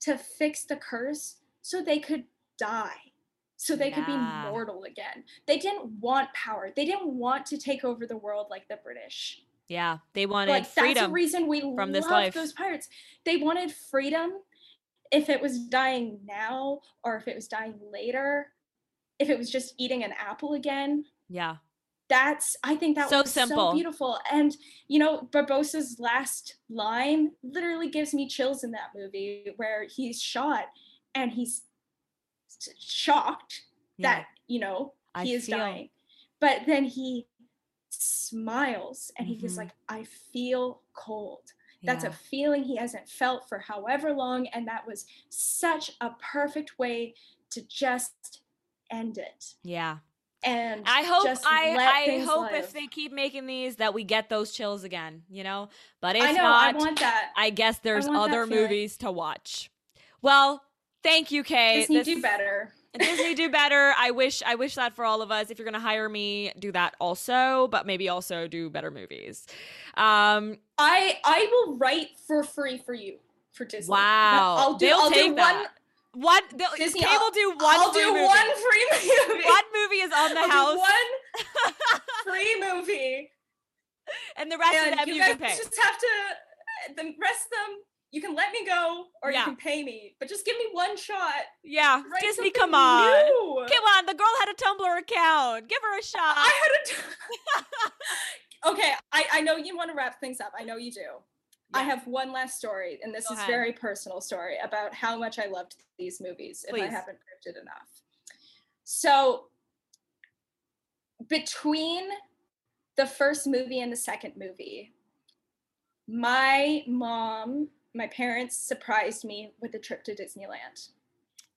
to fix the curse so they could die so they could be mortal again. They didn't want power. They didn't want to take over the world like the british Yeah. They wanted like that's the freedom. reason we from love this life. those pirates. They wanted freedom if it was dying now or if it was dying later, if it was just eating an apple again. yeah. That's I think that So was simple. so beautiful. And you know, Barbossa's last line literally gives me chills in that movie where he's shot and he's shocked Yeah. that, you know, I he is feel- dying. But then he smiles and he's Mhm. like, I feel cold. That's yeah. a feeling he hasn't felt for however long. And that was such a perfect way to just end it. Yeah. And I hope I I hope live. if they keep making these that we get those chills again, you know? But if I know, not, I want that. I guess there's that other movies to watch. Well, thank you, Kay. Disney This- do better. Disney do better. I wish I wish that for all of us. If you're gonna hire me, do that also, but maybe also do better movies. Um I I will write for free for you for Disney. wow. I'll do They'll I'll take do that. One they'll, Disney, Kay I'll- do one one I'll free do movie. one free movie. One movie is on the I'll house one free movie. and the rest of them you you guys can pay. just have to the rest of them you can let me go or Yeah. you can pay me but just give me one shot Yeah. Disney, come on. new. Come on, the girl had a Tumblr account. Give her a shot. i had a t- okay I, I know you want to wrap things up i know you do i have one last story and this Go is ahead. very personal story about how much i loved these movies if i haven't proved it enough so between the first movie and the second movie my mom, my parents surprised me with a trip to Disneyland.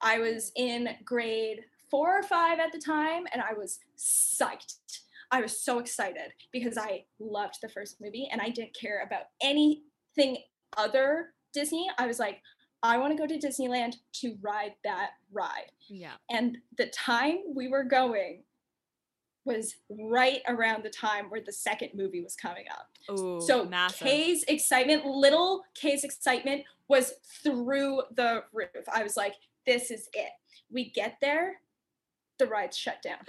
I mm. was in grade four or five at the time, and I was psyched. I was so excited because I loved the first movie and I didn't care about anything other Disney. I was like, I want to go to Disneyland to ride that ride. yeah. And the time we were going was right around the time where the second movie was coming up. Ooh, So massive. Kay's excitement, little Kay's excitement was through the roof. I was like, this is it. We get there, the ride's shut down.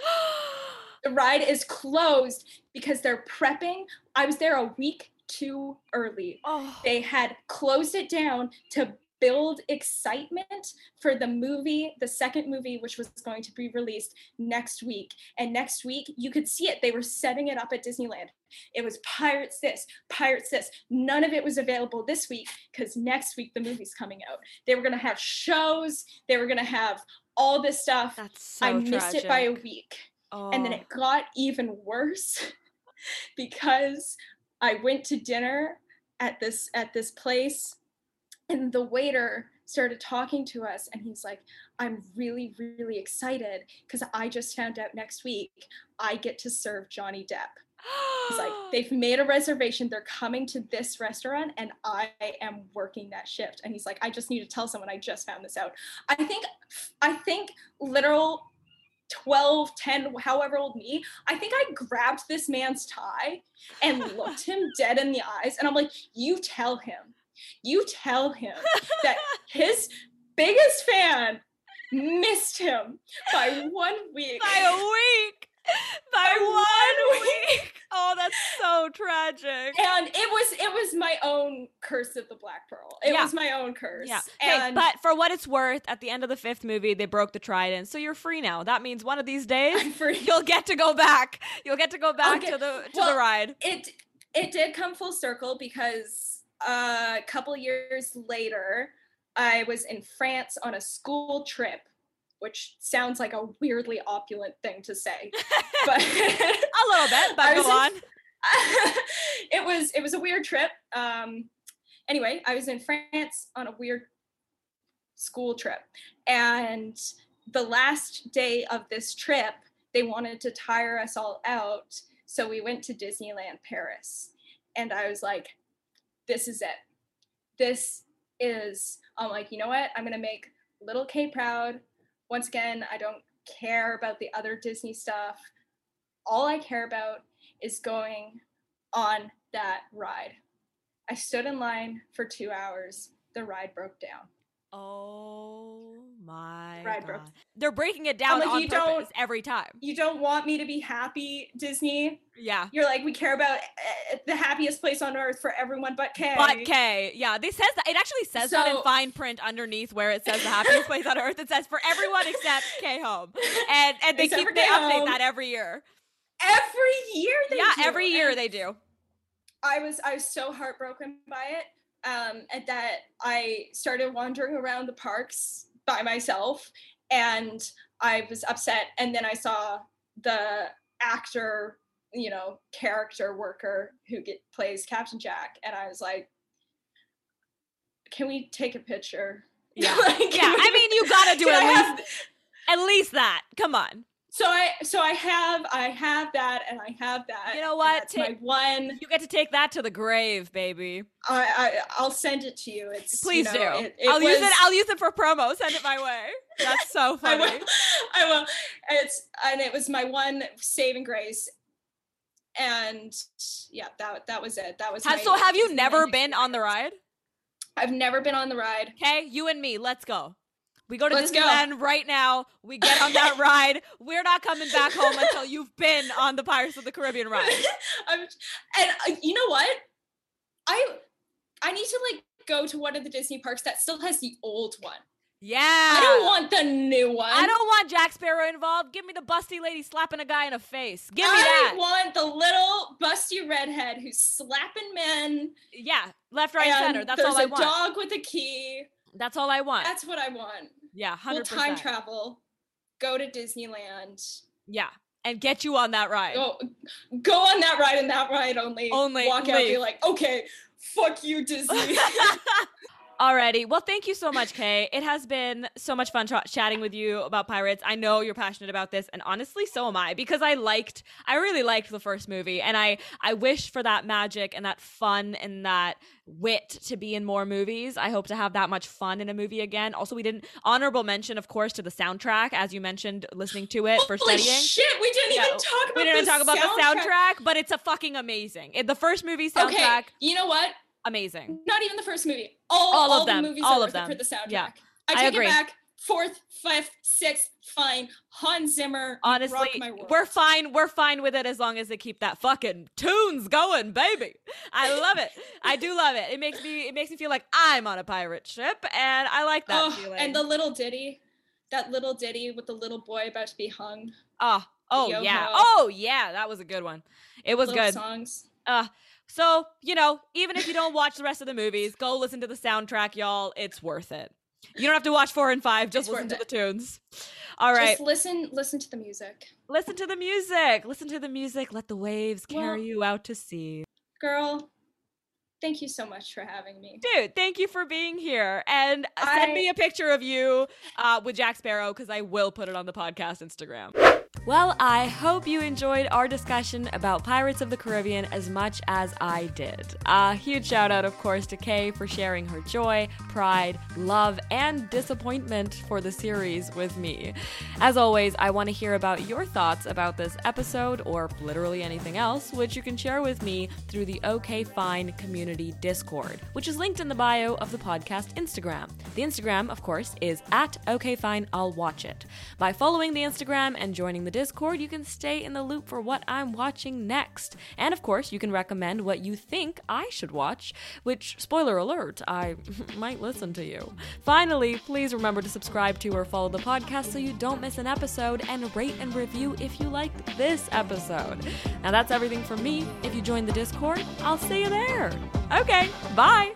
The ride is closed because they're prepping. I was there a week too early. oh. They had closed it down to build excitement for the movie, the second movie, which was going to be released next week. And next week, you could see it. They were setting it up at Disneyland. It was Pirates this, Pirates this. None of it was available this week because next week the movie's coming out. They were going to have shows, they were going to have all this stuff. That's so I missed it by a week. Oh. And then it oh. got even worse because I went to dinner at this at this place and the waiter started talking to us and he's like i'm really really excited because i just found out next week i get to serve johnny depp. He's like they've made a reservation. They're coming to this restaurant and i am working that shift. And he's like i just need to tell someone i just found this out. I think i think literal 12, 10, however old me, I think I grabbed this man's tie and looked him dead in the eyes. And I'm like, you tell him, you tell him that his biggest fan missed him by one week. By a week. By, By one one week. Oh, that's so tragic. And it was it was my own curse of the Black Pearl. It Yeah. was my own curse. Yeah. Hey, but for what it's worth, at the end of the fifth movie, they broke the trident, so you're free now. That means one of these days you'll get to go back. You'll get to go back Okay, to the to the ride. it it did come full circle because a couple years later i was in france on a school trip which sounds like a weirdly opulent thing to say but A little bit, but go on. in- it was it was a weird trip um anyway i was in france on a weird school trip and the last day of this trip they wanted to tire us all out so we went to disneyland paris and i was like this is it this is i'm like you know what i'm gonna make little k proud once again i don't care about the other disney stuff all i care about is going on that ride. I stood in line for two hours. The ride broke down. Oh my Ride god. They're breaking it down like, on you purpose don't- every time. You don't want me to be happy, Disney. Yeah. You're like, we care about uh, the happiest place on earth for everyone but Kay. But K, yeah, they says that it actually says that in fine print underneath where it says the happiest place on earth. It says for everyone except K home, and and they Except keep they update Home. that every year. Every year they yeah, do. every year And they do. I was I was so heartbroken by it, um, and that I started wandering around the parks by myself, and I was upset. And then I saw the actor, you know, character worker who get plays Captain Jack, and I was like, "Can we take a picture?" Yeah. Like, Yeah, I mean you do at least have- at least that. Come on. So I so I have I have that and I have that. You know what? That's Ta- my one. You get to take that to the grave, baby. I, I I'll send it to you. It's you Please know, do. It, it I'll use it. I'll use it for promo. Send it my way. That's so I funny. will. I will. It's and it was my one saving grace. And yeah, that that was it. That was my so have you never been on the ride? I've never been on the ride. Okay, you and me, let's go. We go to Let's go. Disneyland right now. We get on that ride. We're not coming back home until you've been on the Pirates of the Caribbean ride. I'm, and uh, you know what? I I need to like go to one of the Disney parks that still has the old one. Yeah. I don't want the new one. I don't want Jack Sparrow involved. Give me the busty lady slapping a guy in the face. Give me I that. want the little busty redhead who's slapping men. yeah, left, right, and center. That's all I want. dog with a key. That's all I want. That's what I want. yeah, hundred We'll time travel, go to Disneyland, Yeah, and get you on that ride. go go on that ride and that ride only. Only walk out and be like, okay, fuck you, Disney. Alrighty. Well, thank you so much, Kay. It has been so much fun tra- chatting with you about pirates. I know you're passionate about this, and honestly, so am I because I liked, I really liked the first movie, and I, I wish for that magic and that fun and that wit to be in more movies. I hope to have that much fun in a movie again. Also, we didn't honorable mention, of course, to the soundtrack as you mentioned, listening to it for Holy studying. shit, we didn't Yeah, even talk about we didn't the talk about soundtrack. the soundtrack, but it's a fucking amazing. It, the first movie soundtrack, Okay, you know what? Amazing. Not even the first movie. All, All of them, the movies all of it for the soundtrack. Yeah, I I take agree. it back. Fourth, fifth, sixth, fine. Hans Zimmer, Honestly, we're fine. We're fine with it as long as they keep that fucking tunes going, baby. I love it. I do love it. It makes me. It makes me feel like I'm on a pirate ship, and I like that oh, feeling. and the little ditty, that little ditty with the little boy about to be hung. oh, oh Yo-ho. yeah, oh yeah, that was a good one. It was little good. songs. Uh, so you know, even if you don't watch the rest of the movies, go listen to the soundtrack, y'all. It's worth it. You don't have to watch four and five. Just It's listen to worth the tunes. All right. Just listen, listen to the music, Listen to the music. Listen to the music. Let the waves carry Well- you out to sea. girl. Thank you so much for having me. Dude, thank you for being here. And send I- me a picture of you uh, with Jack Sparrow because I will put it on the podcast Instagram. Well, I hope you enjoyed our discussion about Pirates of the Caribbean as much as I did. A huge shout out, of course, to Kay for sharing her joy, pride, love, and disappointment for the series with me. As always, I want to hear about your thoughts about this episode or literally anything else, which you can share with me through the OK Fine Community Discord, which is linked in the bio of the podcast Instagram. The Instagram, of course, is at OK Fine I'll Watch It. By following the Instagram and joining the Discord, you can stay in the loop for what I'm watching next. And of course, you can recommend what you think I should watch, which, spoiler alert, I might listen to you. Finally, please remember to subscribe to or follow the podcast so you don't miss an episode and rate and review if you liked this episode. Now, that's everything from me. If you join the Discord, I'll see you there. Okay, bye.